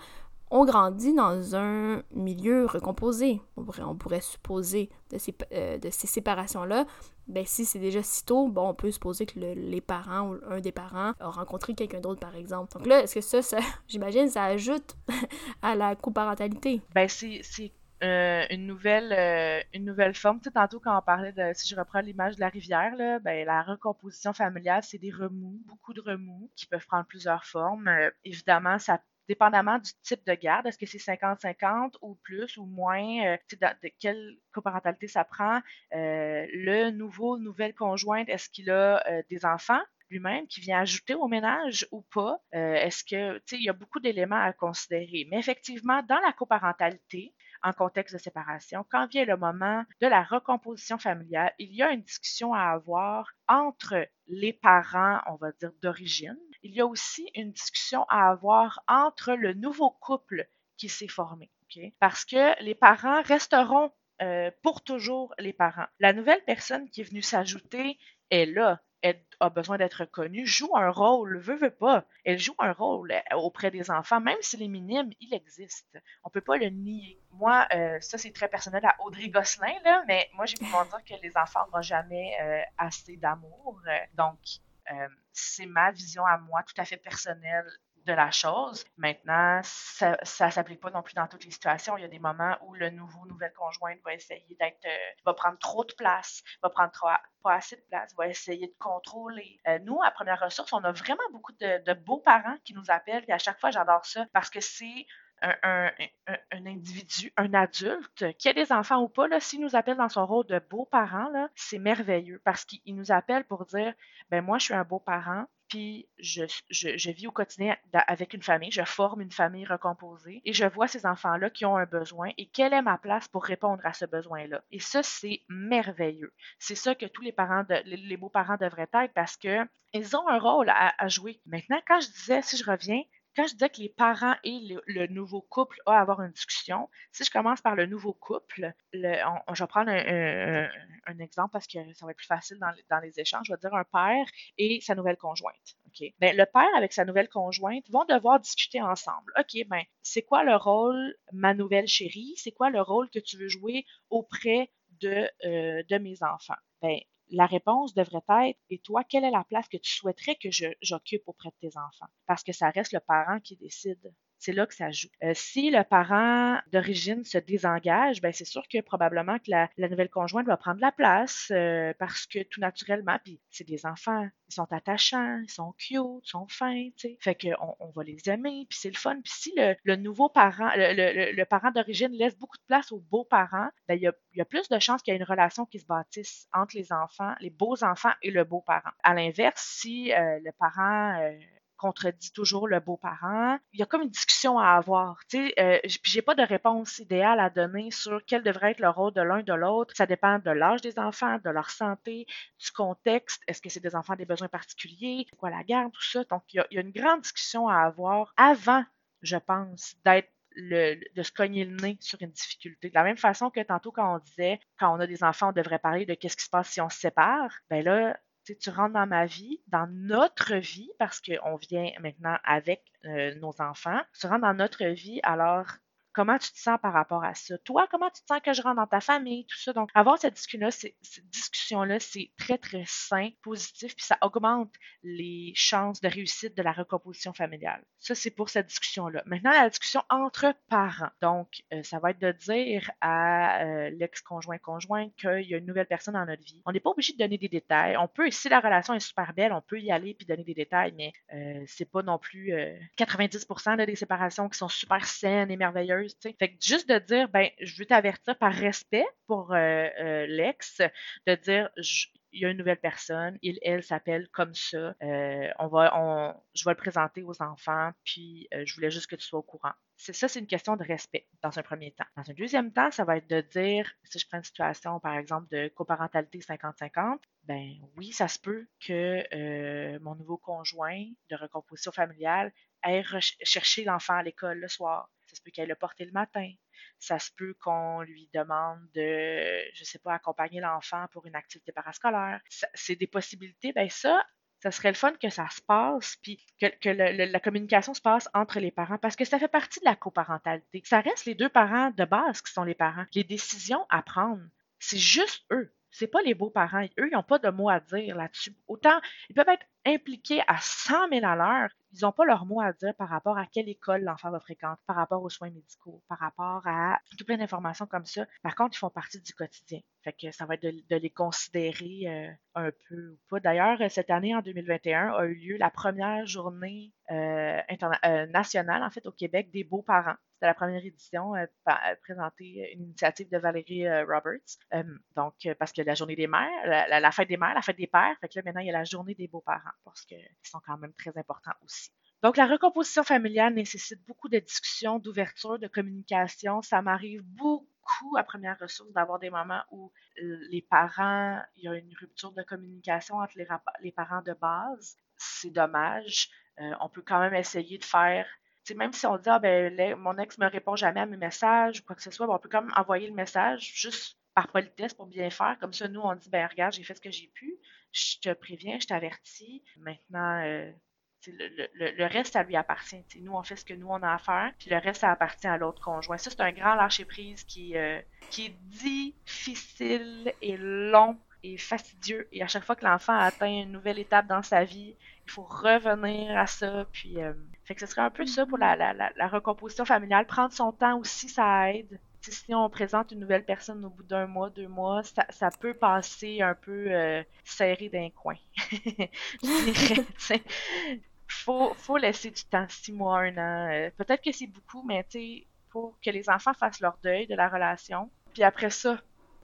ont grandi dans un milieu recomposé. On pourrait, on pourrait supposer de ces, euh, ces séparations-là. Ben, si c'est déjà si tôt, bon, on peut supposer que les parents ou un des parents a rencontré quelqu'un d'autre, par exemple. Donc là, est-ce que ça, ça (laughs) j'imagine, ça ajoute (laughs) à la coparentalité? Ben, c'est euh, une nouvelle euh, une nouvelle forme. Tu sais, tantôt quand on parlait de si je reprends l'image de la rivière, là, ben la recomposition familiale, c'est des remous, beaucoup de remous qui peuvent prendre plusieurs formes. évidemment, ça dépendamment du type de garde, est-ce que c'est 50-50 ou plus ou moins, euh, de, quelle coparentalité ça prend, euh, le nouveau, nouvelle conjointe, est-ce qu'il a euh, des enfants lui-même qui vient ajouter au ménage ou pas? est-ce que, tu sais, il y a beaucoup d'éléments à considérer. Mais effectivement, dans la coparentalité, en contexte de séparation, quand vient le moment de la recomposition familiale, il y a une discussion à avoir entre les parents, on va dire, d'origine. Il y a aussi une discussion à avoir entre le nouveau couple qui s'est formé. Parce que les parents resteront euh, pour toujours les parents. La nouvelle personne qui est venue s'ajouter est là a besoin d'être connue, joue un rôle, veut, veut pas. Elle joue un rôle euh, auprès des enfants, même s'il est minime, il existe. On peut pas le nier. Moi, euh, ça c'est très personnel à Audrey Gosselin, là, mais moi j'ai pu dire que les enfants n'auront jamais euh, assez d'amour. donc, c'est ma vision à moi, tout à fait personnelle de la chose. Maintenant, ça ne s'applique pas non plus dans toutes les situations. Il y a des moments où le nouveau, nouvelle conjointe va essayer d'être, euh, va prendre trop de place, va prendre trop, pas assez de place, va essayer de contrôler. Euh, nous, à Première Ressource, on a vraiment beaucoup de, beaux parents qui nous appellent et à chaque fois, j'adore ça parce que c'est un, individu, un adulte, qui a des enfants ou pas, s'il nous appelle dans son rôle de beau-parent, c'est merveilleux parce qu'il nous appelle pour dire, ben moi, je suis un beau-parent, puis je, je, vis au quotidien avec une famille, je forme une famille recomposée et je vois ces enfants-là qui ont un besoin et quelle est ma place pour répondre à ce besoin-là. Et ça, c'est merveilleux. C'est ça que tous les parents, de, les, beaux-parents devraient être parce que ils ont un rôle à, à jouer. Maintenant, quand je disais, si je reviens, quand je disais que les parents et le, nouveau couple ont à avoir une discussion, si je commence par le nouveau couple, le, je vais prendre un, exemple parce que ça va être plus facile dans, les échanges. Je vais dire un père et sa nouvelle conjointe. OK? Ben, le père avec sa nouvelle conjointe vont devoir discuter ensemble. OK, ben, c'est quoi le rôle, ma nouvelle chérie? C'est quoi le rôle que tu veux jouer auprès de, euh, de mes enfants? Ben, la réponse devrait être Et toi, quelle est la place que tu souhaiterais que j'occupe auprès de tes enfants? Parce que ça reste le parent qui décide. C'est là que ça joue. Euh, si le parent d'origine se désengage, ben c'est sûr que probablement que la, nouvelle conjointe va prendre la place euh, parce que tout naturellement, puis c'est des enfants, ils sont attachants, ils sont cute, ils sont fins, tu sais. Fait qu'on on va les aimer, puis c'est le fun. Puis si le, nouveau parent, le, parent d'origine laisse beaucoup de place aux beaux-parents, ben il y a, plus de chances qu'il y ait une relation qui se bâtisse entre les enfants, les beaux enfants et le beau-parent. À l'inverse, si euh, le parent contredit toujours le beau-parent. Il y a comme une discussion à avoir. Tu sais, euh, j'ai pas de réponse idéale à donner sur quel devrait être le rôle de l'un de l'autre. Ça dépend de l'âge des enfants, de leur santé, du contexte. Est-ce que c'est des enfants des besoins particuliers? Quoi la garde, tout ça. Donc, il y, a, une grande discussion à avoir avant, je pense, d'être le, de se cogner le nez sur une difficulté. De la même façon que tantôt quand on disait, quand on a des enfants, on devrait parler de qu'est-ce qui se passe si on se sépare, ben là, tu rentres dans ma vie, dans notre vie, parce qu'on vient maintenant avec euh, nos enfants, tu rentres dans notre vie, alors Comment tu te sens par rapport à ça? Toi, comment tu te sens que je rentre dans ta famille, tout ça? Donc, avoir cette discussion-là, cette discussion-là, c'est très, très sain, positif, puis ça augmente les chances de réussite de la recomposition familiale. Ça, c'est pour cette discussion-là. Maintenant, la discussion entre parents. Donc, euh, ça va être de dire à euh, l'ex-conjoint conjoint qu'il y a une nouvelle personne dans notre vie. On n'est pas obligé de donner des détails. On peut, si la relation est super belle, on peut y aller puis donner des détails, mais euh, c'est pas non plus 90% des séparations qui sont super saines et merveilleuses. Fait que juste de dire, ben, je veux t'avertir par respect pour l'ex, de dire, il y a une nouvelle personne, il, elle s'appelle comme ça. Euh, on va, je vais le présenter aux enfants, puis euh, je voulais juste que tu sois au courant. C'est ça, c'est une question de respect dans un premier temps. Dans un deuxième temps, ça va être de dire, si je prends une situation, par exemple, de coparentalité 50-50, ben oui, ça se peut que euh, mon nouveau conjoint de recomposition familiale aille chercher l'enfant à l'école le soir. Ça se peut qu'elle le porte le matin ça se peut qu'on lui demande de, je sais pas, accompagner l'enfant pour une activité parascolaire. C'est des possibilités. Ben ça, ça serait le fun que ça se passe, puis que, la communication se passe entre les parents, parce que ça fait partie de la coparentalité. Ça reste les deux parents de base qui sont les parents. Les décisions à prendre, c'est juste eux. C'est pas les beaux-parents. Eux, ils n'ont pas de mots à dire là-dessus. Autant, ils peuvent être impliqués à 100 000 à l'heure, ils n'ont pas leur mot à dire par rapport à quelle école l'enfant va fréquenter, par rapport aux soins médicaux, par rapport à tout plein d'informations comme ça. Par contre, ils font partie du quotidien. Fait que ça va être de, les considérer euh, un peu ou pas. D'ailleurs, cette année, en 2021, a eu lieu la première journée euh, euh, nationale, en fait, au Québec, des beaux-parents. C'était la première édition présentée, une initiative de Valérie Roberts. donc, parce que la journée des mères, la, la, fête des mères, la fête des pères, fait que là, maintenant, il y a la journée des beaux-parents parce qu'ils sont quand même très importants aussi. Donc, la recomposition familiale nécessite beaucoup de discussions, d'ouverture, de communication. Ça m'arrive beaucoup à première ressource d'avoir des moments où les parents, il y a une rupture de communication entre les, parents de base. C'est dommage. Euh, on peut quand même essayer de faire même si on dit ah, ben, mon ex me répond jamais à mes messages ou quoi que ce soit, ben, on peut même envoyer le message juste par politesse pour bien faire. Comme ça, nous, on dit ben regarde, j'ai fait ce que j'ai pu je te préviens, je t'avertis. Maintenant, euh, le, reste, ça lui appartient. nous, on fait ce que nous, on a à faire, puis le reste, ça appartient à l'autre conjoint. Ça, c'est un grand lâcher-prise qui, euh, qui est difficile et long et fastidieux. Et à chaque fois que l'enfant atteint une nouvelle étape dans sa vie, il faut revenir à ça. Puis, euh, fait que ce serait un peu ça pour la, la, la recomposition familiale. Prendre son temps aussi, ça aide si on présente une nouvelle personne au bout d'un mois, deux mois, ça, peut passer un peu euh, serré d'un coin. (laughs) (laughs) Faut, faut laisser du temps, six mois, un an. Euh, peut-être que c'est beaucoup, mais tu pour que les enfants fassent leur deuil de la relation. Puis après ça,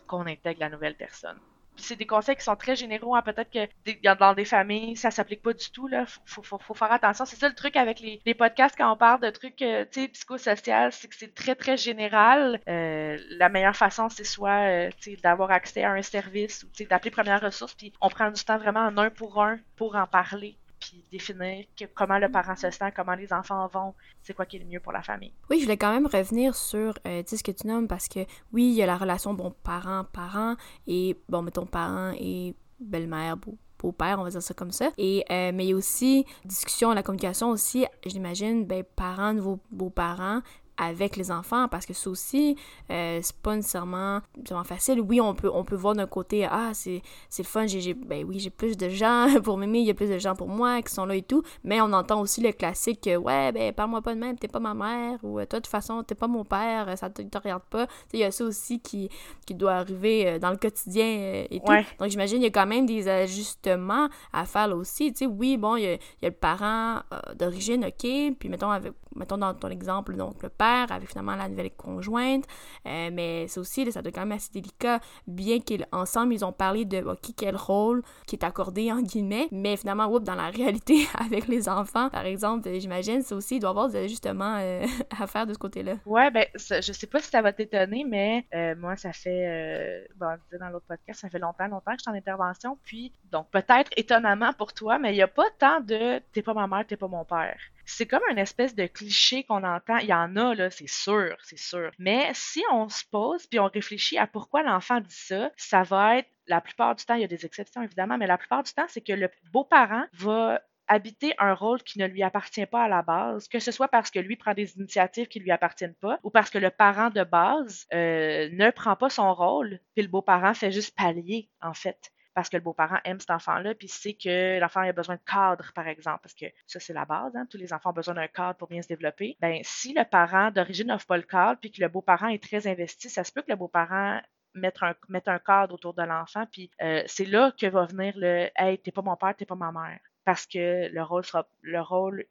qu'on intègre la nouvelle personne c'est des conseils qui sont très généraux. Hein. Peut-être que dans des familles, ça s'applique pas du tout. Là. Faut, faire attention. C'est ça le truc avec les, podcasts quand on parle de trucs euh, c'est que c'est très, très général. Euh, la meilleure façon, c'est soit euh, d'avoir accès à un service ou d'appeler Première Ressource, puis on prend du temps vraiment en un pour un pour en parler puis définir comment le parent se sent, comment les enfants vont, c'est quoi qui est le mieux pour la famille. Oui, je voulais quand même revenir sur euh, ce que tu nommes parce que oui, il y a la relation bon parent-parent et bon mettons parent et belle-mère, beau beau-père, on va dire ça comme ça. Et, euh, mais il y a aussi discussion, la communication aussi, j'imagine, ben, parents, nouveaux beaux-parents, avec les enfants parce que ça aussi, euh, c'est pas nécessairement, facile. Oui, on peut, on peut voir d'un côté, ah, c'est, le fun, j'ai, ben oui, j'ai plus de gens (laughs) pour m'aimer, il y a plus de gens pour moi qui sont là et tout, mais on entend aussi le classique, ouais, ben parle-moi pas de même, t'es pas ma mère, ou toi, de toute façon, t'es pas mon père, ça te, te regarde pas. Il y a ça aussi qui, qui doit arriver euh, dans le quotidien euh, et tout. Donc j'imagine, il y a quand même des ajustements à faire là aussi. Tu sais, oui, bon, il y a, le parent d'origine, ok, puis mettons, avec, mettons dans ton exemple, donc le père, avec finalement la nouvelle conjointe. Euh, mais c'est aussi, ça doit quand même assez délicat, bien qu'ensemble, ils ont parlé de qui quel rôle qui est accordé, en guillemets. Mais finalement, oups, dans la (laughs) réalité, avec les enfants, par exemple, j'imagine, c'est aussi, il doit y avoir des ajustements euh, (laughs) à faire de ce côté-là. Ouais, ben, je sais pas si ça va t'étonner, mais euh, moi, ça fait, bon, dans l'autre podcast, ça fait longtemps, longtemps que je suis en intervention. Puis, donc, peut-être étonnamment pour toi, mais il n'y a pas tant de t'es pas ma mère, t'es pas mon père c'est comme une espèce de cliché qu'on entend. Il y en a, là, c'est sûr, c'est sûr. Mais si on se pose puis on réfléchit à pourquoi l'enfant dit ça, ça va être, la plupart du temps, il y a des exceptions évidemment, mais la plupart du temps, c'est que le beau-parent va habiter un rôle qui ne lui appartient pas à la base, que ce soit parce que lui prend des initiatives qui lui appartiennent pas, ou parce que le parent de base euh, ne prend pas son rôle, puis le beau-parent fait juste pallier, en fait parce que le beau-parent aime cet enfant-là, puis sait que l'enfant a besoin de cadre, par exemple, parce que ça, c'est la base, hein, tous les enfants ont besoin d'un cadre pour bien se développer. Ben, si le parent d'origine n'offre pas le cadre, puis que le beau-parent est très investi, ça se peut que le beau-parent mettre un, cadre autour de l'enfant, puis euh, c'est là que va venir le Hey, t'es pas mon père, t'es pas ma mère. Parce que le rôle sera. Le rôle,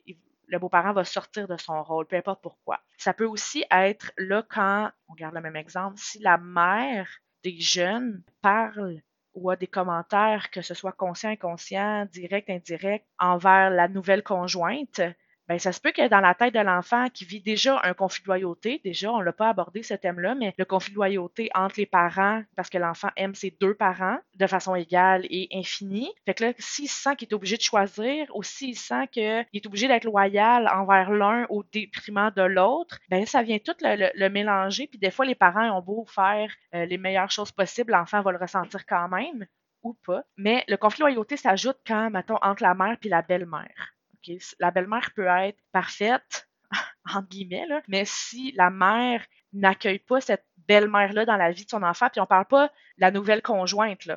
le beau-parent va sortir de son rôle, peu importe pourquoi. Ça peut aussi être là quand, on garde le même exemple, si la mère des jeunes parle ou a des commentaires, que ce soit conscient, inconscient, direct, indirect, envers la nouvelle conjointe, ben ça se peut que dans la tête de l'enfant qui vit déjà un conflit de loyauté, déjà on l'a pas abordé ce thème-là, mais le conflit de loyauté entre les parents, parce que l'enfant aime ses deux parents de façon égale et infinie. Fait que là, s'il sent qu'il est obligé de choisir, ou s'il sent qu'il est obligé d'être loyal envers l'un au détriment de l'autre, ben ça vient tout le, mélanger. Puis des fois, les parents ont beau faire euh, les meilleures choses possibles, l'enfant va le ressentir quand même ou pas. Mais le conflit de loyauté s'ajoute quand, mettons, entre la mère puis la belle-mère la belle-mère peut être parfaite, (laughs) entre guillemets, mais si la mère n'accueille pas cette belle-mère-là dans la vie de son enfant, puis on parle pas de la nouvelle conjointe,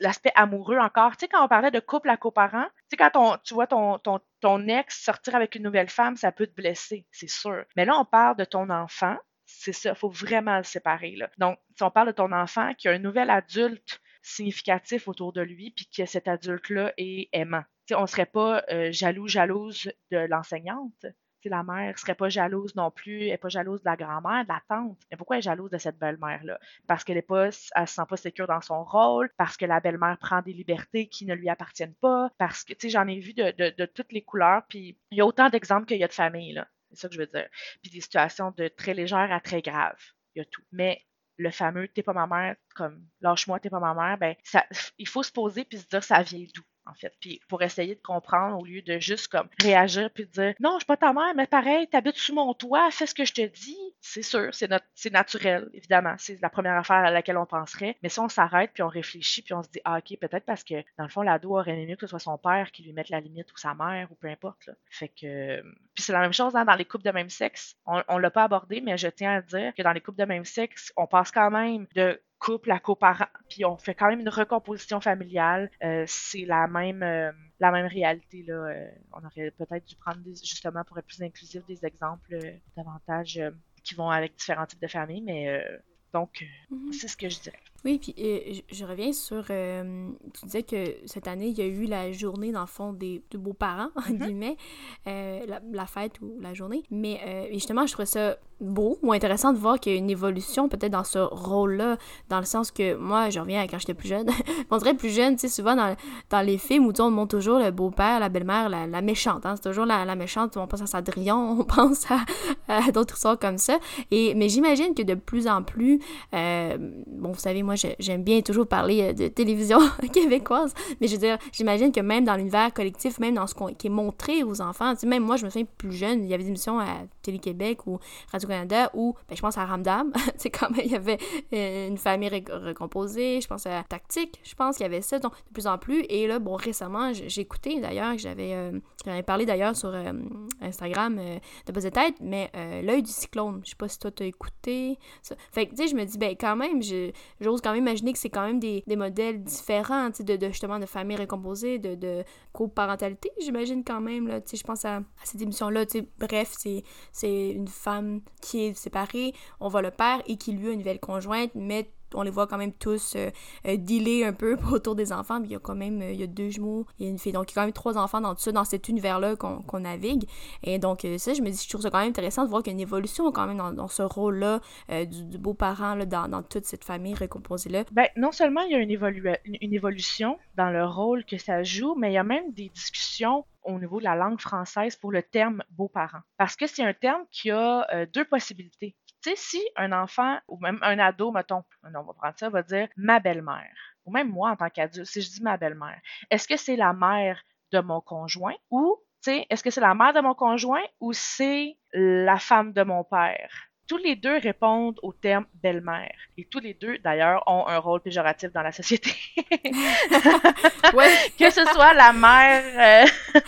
l'aspect amoureux encore. Tu sais, quand on parlait de couple à coparents, tu sais, quand tu vois ton, ex sortir avec une nouvelle femme, ça peut te blesser, c'est sûr. Mais là, on parle de ton enfant, c'est ça, il faut vraiment le séparer. Donc, si on parle de ton enfant qui a un nouvel adulte significatif autour de lui, puis que cet adulte-là est aimant on ne serait pas euh, jaloux, jalouse de l'enseignante. La mère ne serait pas jalouse non plus, elle n'est pas jalouse de la grand-mère, de la tante. Mais pourquoi elle est jalouse de cette belle-mère-là? Parce qu'elle ne se sent pas sécure dans son rôle, parce que la belle-mère prend des libertés qui ne lui appartiennent pas, parce que, tu j'en ai vu de, toutes les couleurs, puis il y a autant d'exemples qu'il y a de familles. C'est ça que je veux dire. Puis des situations de très légères à très graves. Il y a tout. Mais le fameux t'es pas ma mère, comme lâche-moi, t'es pas ma mère, ben ça, il faut se poser puis se dire ça vient d'où? En fait. Puis pour essayer de comprendre au lieu de juste comme réagir puis dire non, je suis pas ta mère, mais pareil, t'habites sous mon toit, fais ce que je te dis. C'est sûr, c'est c'est naturel, évidemment. C'est la première affaire à laquelle on penserait. Mais si on s'arrête puis on réfléchit puis on se dit ah ok, peut-être parce que dans le fond l'ado aurait aimé que ce soit son père qui lui mette la limite ou sa mère ou peu importe. Fait que puis c'est la même chose hein, dans les couples de même sexe. On, on l'a pas abordé, mais je tiens à dire que dans les couples de même sexe, on passe quand même de couple à coparent, puis on fait quand même une recomposition familiale. Euh, c'est la même euh, la même réalité là. Euh, on aurait peut-être dû prendre justement pour être plus inclusif des exemples davantage qui vont avec différents types de familles, mais donc mm-hmm. c'est ce que je dirais. Oui, puis je, reviens sur. tu disais que cette année, il y a eu la journée, dans le fond, des, beaux-parents, (laughs) en mm-hmm. guillemets, la, fête ou la journée. Mais justement, je trouvais ça beau ou intéressant de voir qu'il y a une évolution peut-être dans ce rôle-là, dans le sens que moi, je reviens à quand j'étais plus jeune. (laughs) on dirait plus jeune, tu sais, souvent dans, dans les films où on montre toujours le beau-père, la belle-mère, la, la, méchante. Hein, c'est toujours la, la, méchante. On pense à Cendrillon, (laughs) on pense à, d'autres histoires comme ça. Et, mais j'imagine que de plus en plus, euh, bon, vous savez, moi, j'aime bien toujours parler euh, de télévision (laughs) québécoise, mais je veux dire, j'imagine que même dans l'univers collectif, même dans ce qui est montré aux enfants, même moi, je me souviens plus jeune, il y avait des émissions à Télé-Québec ou Radio canada où, ben, je pense à Ramdam, (laughs) c'est quand même, il y avait euh, une famille recomposée, je pense à Tactique, je pense qu'il y avait ça, donc de plus en plus. Et là, bon, récemment, j'ai écouté d'ailleurs, j'avais euh, parlé d'ailleurs sur Instagram de Buzz Tête, mais L'œil du cyclone, je sais pas si toi t'as écouté. Ça. Fait que, tu sais, je me dis, ben, quand même, quand même imaginer que c'est quand même des, des modèles différents, de, de, justement de famille recomposée, de, de coparentalité, j'imagine quand même, là, je pense à, cette émission-là, bref, c'est une femme qui est séparé, on voit le père et qui lui a une nouvelle conjointe, mais on les voit quand même tous euh, euh, dealer un peu (laughs) autour des enfants. il y a quand même euh, il y a deux jumeaux, il une fille. Donc, il y a quand même trois enfants dans, tout dans cet univers-là qu'on navigue. Et donc, ça, je me dis, je trouve ça quand même intéressant de voir qu'il y a une évolution quand même dans, ce rôle-là du, beau-parent dans, toute cette famille recomposée-là. Ben, non seulement il y a une, évolution dans le rôle que ça joue, mais il y a même des discussions au niveau de la langue française pour le terme beau-parent. Parce que c'est un terme qui a deux possibilités. Tu sais, si un enfant ou même un ado, mettons, on va prendre ça, va dire ma belle-mère, ou même moi en tant qu'adulte, si je dis ma belle-mère, est-ce que c'est la mère de mon conjoint ou, tu sais, est-ce que c'est la mère de mon conjoint ou c'est la femme de mon père? tous les deux répondent au terme belle-mère. Et tous les deux, d'ailleurs, ont un rôle péjoratif dans la société. (laughs) (laughs) Que ce soit la mère, euh,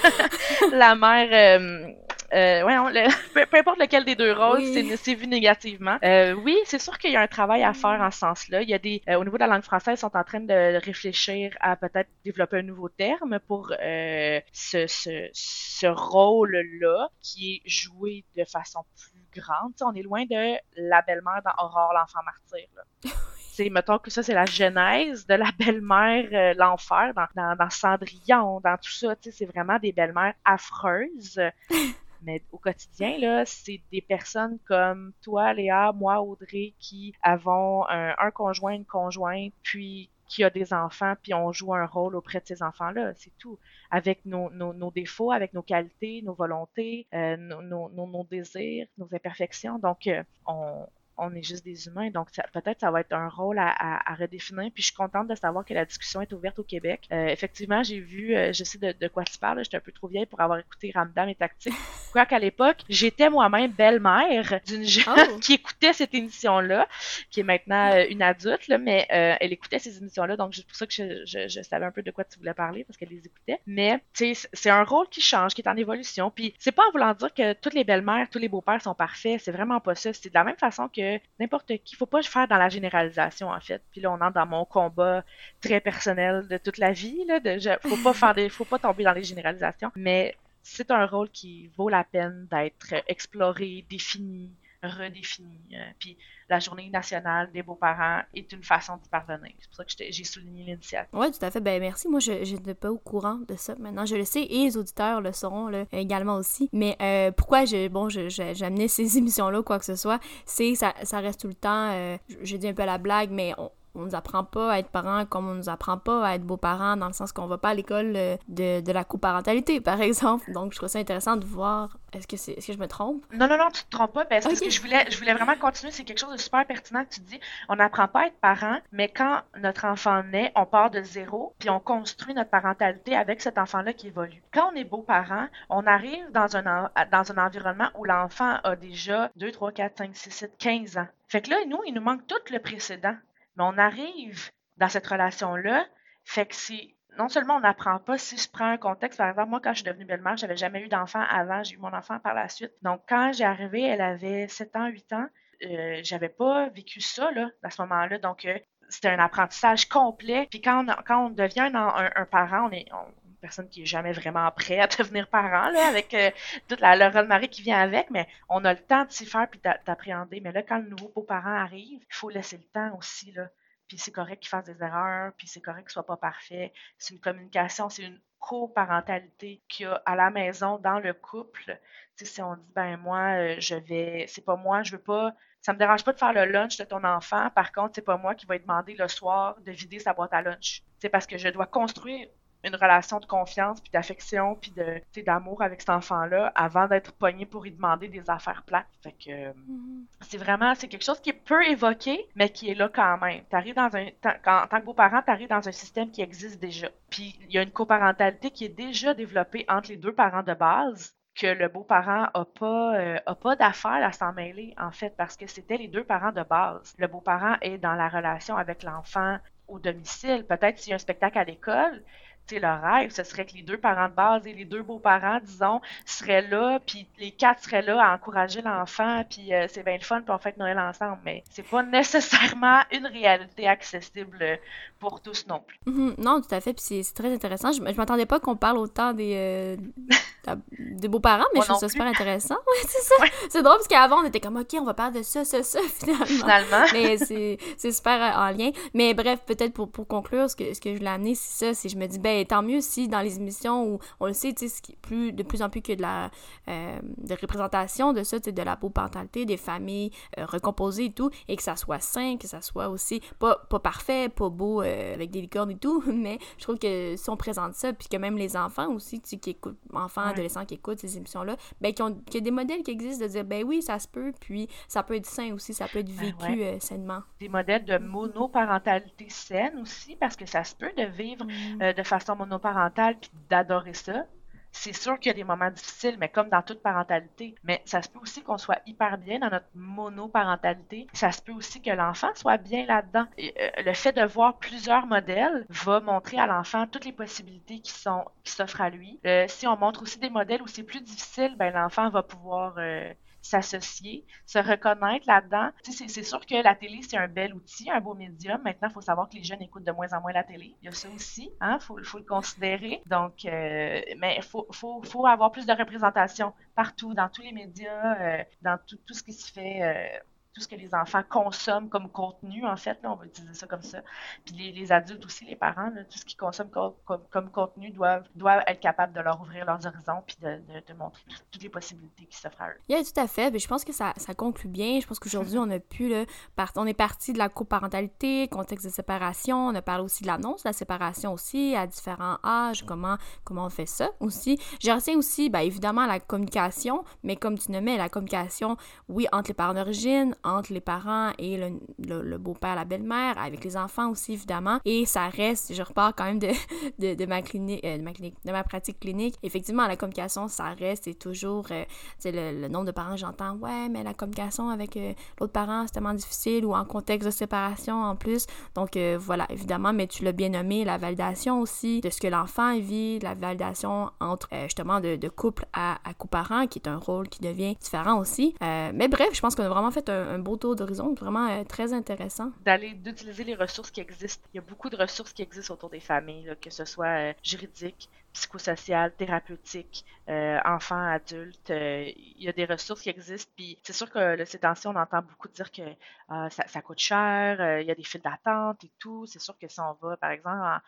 (laughs) la mère euh, euh, ouais, (laughs) peu, importe lequel des deux rôles, c'est vu négativement. Euh, oui, c'est sûr qu'il y a un travail à faire en ce sens-là. Il y a des, euh, au niveau de la langue française, ils sont en train de réfléchir à peut-être développer un nouveau terme pour euh, ce, ce, ce rôle-là qui est joué de façon plus grande. on est loin de la belle-mère dans Aurore, l'enfant martyr. Là. (laughs) c'est mettons que ça c'est la genèse de la belle-mère euh, l'enfer dans, dans, dans, Cendrillon dans tout ça tu sais c'est vraiment des belles-mères affreuses (laughs) mais au quotidien, là, c'est des personnes comme toi, Léa, moi, Audrey, qui avons un, conjoint, une conjointe, puis qui a des enfants, puis on joue un rôle auprès de ces enfants-là. C'est tout. Avec nos, nos, défauts, avec nos qualités, nos volontés, euh, nos, nos, nos, désirs, nos imperfections. Donc, euh, on, on est juste des humains. Donc, peut-être ça va être un rôle à, à, redéfinir. Puis, je suis contente de savoir que la discussion est ouverte au Québec. Euh, effectivement, j'ai vu, euh, je sais de, quoi tu parles, j'étais un peu trop vieille pour avoir écouté Ramdam et Tactique. (laughs) qu'à l'époque, j'étais moi-même belle-mère d'une jeune oh. (laughs) qui écoutait cette émission-là, qui est maintenant euh, une adulte, là, mais elle écoutait ces émissions-là. Donc, c'est pour ça que je, je, je, savais un peu de quoi tu voulais parler, parce qu'elle les écoutait. Mais, tu sais, c'est un rôle qui change, qui est en évolution. Puis, c'est pas en voulant dire que toutes les belles-mères, tous les beaux-pères sont parfaits. C'est vraiment pas ça. C'est de la même façon que n'importe qui. Faut pas faire dans la généralisation, en fait. Puis là, on entre dans mon combat très personnel de toute la vie. Là, faut faire des, faut pas tomber dans les généralisations. Mais c'est un rôle qui vaut la peine d'être exploré, défini, redéfini. Euh, puis la journée nationale des beaux-parents est une façon d'y parvenir. C'est pour ça que j'ai souligné l'initiative. Oui, tout à fait. Ben merci. Moi, je n'étais pas au courant de ça. Maintenant, je le sais et les auditeurs le sauront également aussi. Mais euh, pourquoi je, bon, j'amenais ces (laughs) émissions-là, quoi que ce soit, c'est ça, ça reste tout le temps, euh, j'ai dit un peu la blague, mais on, on nous apprend pas à être parents comme on nous apprend pas à être beaux-parents dans le sens qu'on va pas à l'école euh, de, de, la coparentalité, (laughs) par exemple. Donc, je trouve ça intéressant de voir. Est-ce que, je me trompe? Non, non, non, tu te trompes pas. Parce que je voulais, je voulais vraiment continuer. C'est quelque chose de super pertinent que tu dis. On n'apprend pas à être parent, mais quand notre enfant naît, on part de zéro, puis on construit notre parentalité avec cet enfant-là qui évolue. Quand on est beau-parent, on arrive dans un, dans un environnement où l'enfant a déjà 2, 3, 4, 5, 6, 7, 15 ans. Fait que là, nous, il nous manque tout le précédent. Mais on arrive dans cette relation-là, fait que c'est non seulement on n'apprend pas, si je prends un contexte, par exemple, moi, quand je suis devenue belle-mère, j'avais jamais eu d'enfant avant, j'ai eu mon enfant par la suite. Donc, quand j'ai arrivé, elle avait 7 ans, 8 ans, euh, j'avais pas vécu ça, là, à ce moment-là. Donc, euh, c'était un apprentissage complet. Puis quand on, devient un, parent, on est personne qui est jamais vraiment prêt à devenir parent, là, avec euh, toute la, le rôle qui vient avec, mais on a le temps de s'y faire puis d'appréhender. Mais là, quand le nouveau beau-parent arrive, il faut laisser le temps aussi, là puis c'est correct qu'il fasse des erreurs, puis c'est correct qu'il soit pas parfait. C'est une communication, c'est une coparentalité qu'il y a à la maison, dans le couple. Si on dit, ben moi, euh, je vais, c'est pas moi, je veux pas, ça me dérange pas de faire le lunch de ton enfant, par contre, c'est pas moi qui va demander le soir de vider sa boîte à lunch. C'est parce que je dois construire une relation de confiance, puis d'affection, puis de, d'amour avec cet enfant-là avant d'être pogné pour y demander des affaires plates. Fait que mm-hmm. c'est vraiment, c'est quelque chose qui est peu évoqué, mais qui est là quand même. T'arrives dans un, en tant que beau-parent, t'arrives dans un système qui existe déjà. Puis il y a une coparentalité qui est déjà développée entre les deux parents de base que le beau-parent a pas euh, a pas d'affaire à s'en mêler en fait parce que c'était les deux parents de base. Le beau-parent est dans la relation avec l'enfant au domicile. Peut-être s'il y a un spectacle à l'école, le rêve, ce serait que les deux parents de base et les deux beaux-parents, disons, seraient là, puis les quatre seraient là à encourager l'enfant, puis euh, c'est bien le fun, puis on fait Noël ensemble. Mais c'est pas (laughs) nécessairement une réalité accessible pour tous non plus. Mm-hmm. non, tout à fait, puis c'est très intéressant. Je, je m'attendais pas qu'on parle autant des, euh, (laughs) des beaux-parents, mais je trouve ça super intéressant. (laughs) Ouais, c'est ça. C'est drôle parce qu'avant, on était comme, OK, on va parler de ça, ça, ça, (laughs) finalement. Finalement. mais c'est super euh, en lien. Mais bref, peut-être pour, pour conclure, ce que, ce que je voulais amener, c'est ça, c'est je me dis, ben, tant mieux si dans les émissions où on le sait, tu sais, plus, de plus en plus que de la euh, de représentation de ça, tu sais, de la beau parentalité, des familles euh, recomposées et tout, et que ça soit sain, que ça soit aussi pas, pas parfait, pas beau avec des licornes et tout, (laughs) mais je trouve que si on présente ça, puis que même les enfants aussi, tu qui écoutent, enfants, adolescents qui écoutent ces émissions-là, ben, qu'il y a des modèles qui existent de dire, ben oui, ça se peut, puis ça peut être sain aussi, ça peut être ben vécu euh, sainement. Des modèles de monoparentalité saine aussi, parce que ça se peut de vivre mm. euh, de façon monoparentale puis d'adorer ça. C'est sûr qu'il y a des moments difficiles, mais comme dans toute parentalité. Mais ça se peut aussi qu'on soit hyper bien dans notre monoparentalité. Ça se peut aussi que l'enfant soit bien là-dedans. Euh, le fait de voir plusieurs modèles va montrer à l'enfant toutes les possibilités qui sont qui s'offrent à lui. Euh, si on montre aussi des modèles où c'est plus difficile, ben l'enfant va pouvoir euh, s'associer, se reconnaître là-dedans. C'est sûr que la télé, c'est un bel outil, un beau médium. Maintenant, il faut savoir que les jeunes écoutent de moins en moins la télé. Il y a ça aussi, hein, faut, le considérer. Donc, euh, mais faut, faut, faut, avoir plus de représentation partout, dans tous les médias, euh, dans tout, tout, ce qui se fait. Euh, tout ce que les enfants consomment comme contenu, en fait, là, on va utiliser ça comme ça. Puis les, adultes aussi, les parents, tout ce qu'ils consomment comme, contenu doivent, doivent être capables de leur ouvrir leurs horizons puis de, de, montrer toutes les possibilités qui s'offrent à eux. Oui, tout à fait. Mais je pense que ça, ça conclut bien. Je pense qu'aujourd'hui, on a pu, là, on est parti de la coparentalité, contexte de séparation. On a parlé aussi de l'annonce de la séparation aussi, à différents âges, comment, comment on fait ça aussi. Je retiens aussi, bien, évidemment, la communication, mais comme tu nommais, la communication, oui, entre les parents d'origine, entre les parents et le, beau-père, la belle-mère, avec les enfants aussi, évidemment. Et ça reste, je repars quand même de, (laughs) de, ma, clinique, euh, de ma clinique, de ma pratique clinique. Effectivement, la communication, ça reste, c'est toujours, euh, c'est le, nombre de parents, j'entends, ouais, mais la communication avec euh, l'autre parent, c'est tellement difficile, ou en contexte de séparation en plus. Donc voilà, évidemment, mais tu l'as bien nommé, la validation aussi de ce que l'enfant vit, la validation entre justement de, couple à, à coparent, qui est un rôle qui devient différent aussi. mais bref, je pense qu'on a vraiment fait un beau tour d'horizon, vraiment euh, très intéressant. D'aller, d'utiliser les ressources qui existent. Il y a beaucoup de ressources qui existent autour des familles, que ce soit euh, juridiques, psychosocial, thérapeutique, euh, enfants, adultes. Euh, il y a des ressources qui existent. Puis c'est sûr que là, ces on entend beaucoup dire que euh, ça, coûte cher, euh, il y a des files d'attente et tout. C'est sûr que si on va, par exemple,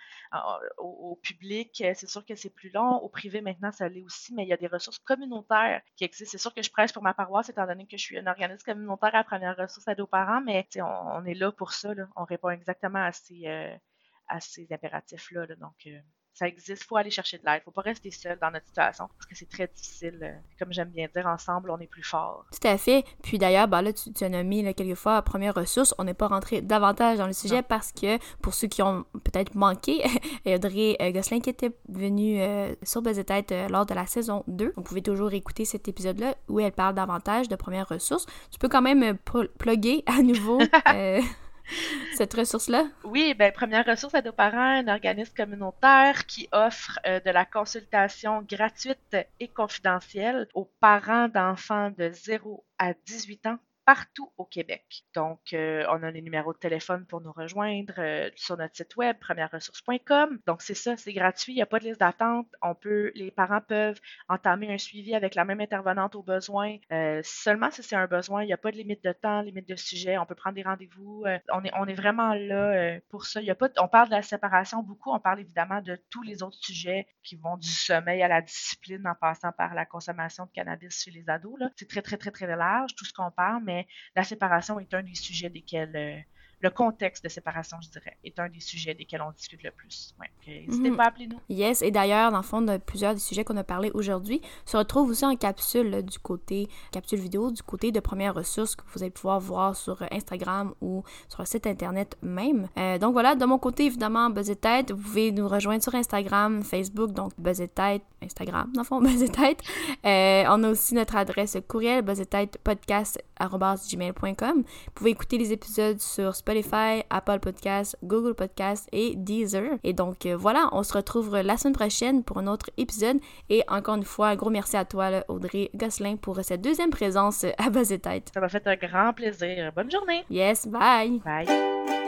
au, public, c'est sûr que c'est plus long. Au privé, maintenant, ça l'est aussi, mais il y a des ressources communautaires qui existent. C'est sûr que je prêche pour ma paroisse, étant donné que je suis un organisme communautaire à première ressource à nos parents, mais on, est là pour ça. On répond exactement à ces, impératifs-là. Là. Donc, ça existe, il faut aller chercher de l'aide, il faut pas rester seul dans notre situation parce que c'est très difficile. Euh, comme j'aime bien dire, ensemble, on est plus fort. Tout à fait. Puis d'ailleurs, ben là, tu, tu as nommé là, quelques fois première ressource. On n'est pas rentré davantage dans le sujet parce que pour ceux qui ont peut-être manqué, (laughs) Audrey euh, Gosselin qui était venue euh, sur Buzz Tête lors de la saison 2. Vous pouvez toujours écouter cet épisode-là où elle parle davantage de première ressource. Tu peux quand même plugger à nouveau. (laughs) (laughs) cette ressource-là? Oui, ben première ressource à nos parents, un organisme communautaire qui offre euh, de la consultation gratuite et confidentielle aux parents d'enfants de 0 à 18 ans partout au Québec. Donc, euh, on a les numéros de téléphone pour nous rejoindre euh, sur notre site web, premièreressource.com. Donc, c'est ça, c'est gratuit, il n'y a pas de liste d'attente. On peut, les parents peuvent entamer un suivi avec la même intervenante au besoin. Euh, seulement si c'est un besoin, il n'y a pas de limite de temps, limite de sujet. On peut prendre des rendez-vous. on, est, on est vraiment là pour ça. Y a pas, on parle de la séparation beaucoup. On parle évidemment de tous les autres sujets qui vont du sommeil à la discipline en passant par la consommation de cannabis chez les ados. C'est très, très, très, très large tout ce qu'on parle, la séparation est un des sujets desquels euh, le contexte de séparation, je dirais, est un des sujets desquels on discute le plus. Ouais. N'hésitez mhm. pas à appeler nous. Yes, et d'ailleurs, dans le fond, de plusieurs des sujets qu'on a parlé aujourd'hui se retrouvent aussi en capsule du côté, capsule vidéo, du côté de premières ressources que vous allez pouvoir voir sur Instagram ou sur le site internet même. Euh, donc voilà, de mon côté, évidemment, Buzz Tête, vous pouvez nous rejoindr sur Instagram, Facebook, donc Buzz Tête, Instagram, dans le fond, (laughs) Buzz Tête. Euh, on a aussi notre adresse courriel, buzzetêtepodcast.gmail.com. Vous pouvez écouter les épisodes sur Spotify, Spotify, Apple Podcasts, Google Podcasts et Deezer. Et donc euh, voilà, on se retrouve la semaine prochaine pour un autre épisode. Et encore une fois, un gros merci à toi, Audrey Gosselin, pour cette deuxième présence à Buzz Tête. Ça m'a fait un grand plaisir. Bonne journée. Yes, bye. Bye.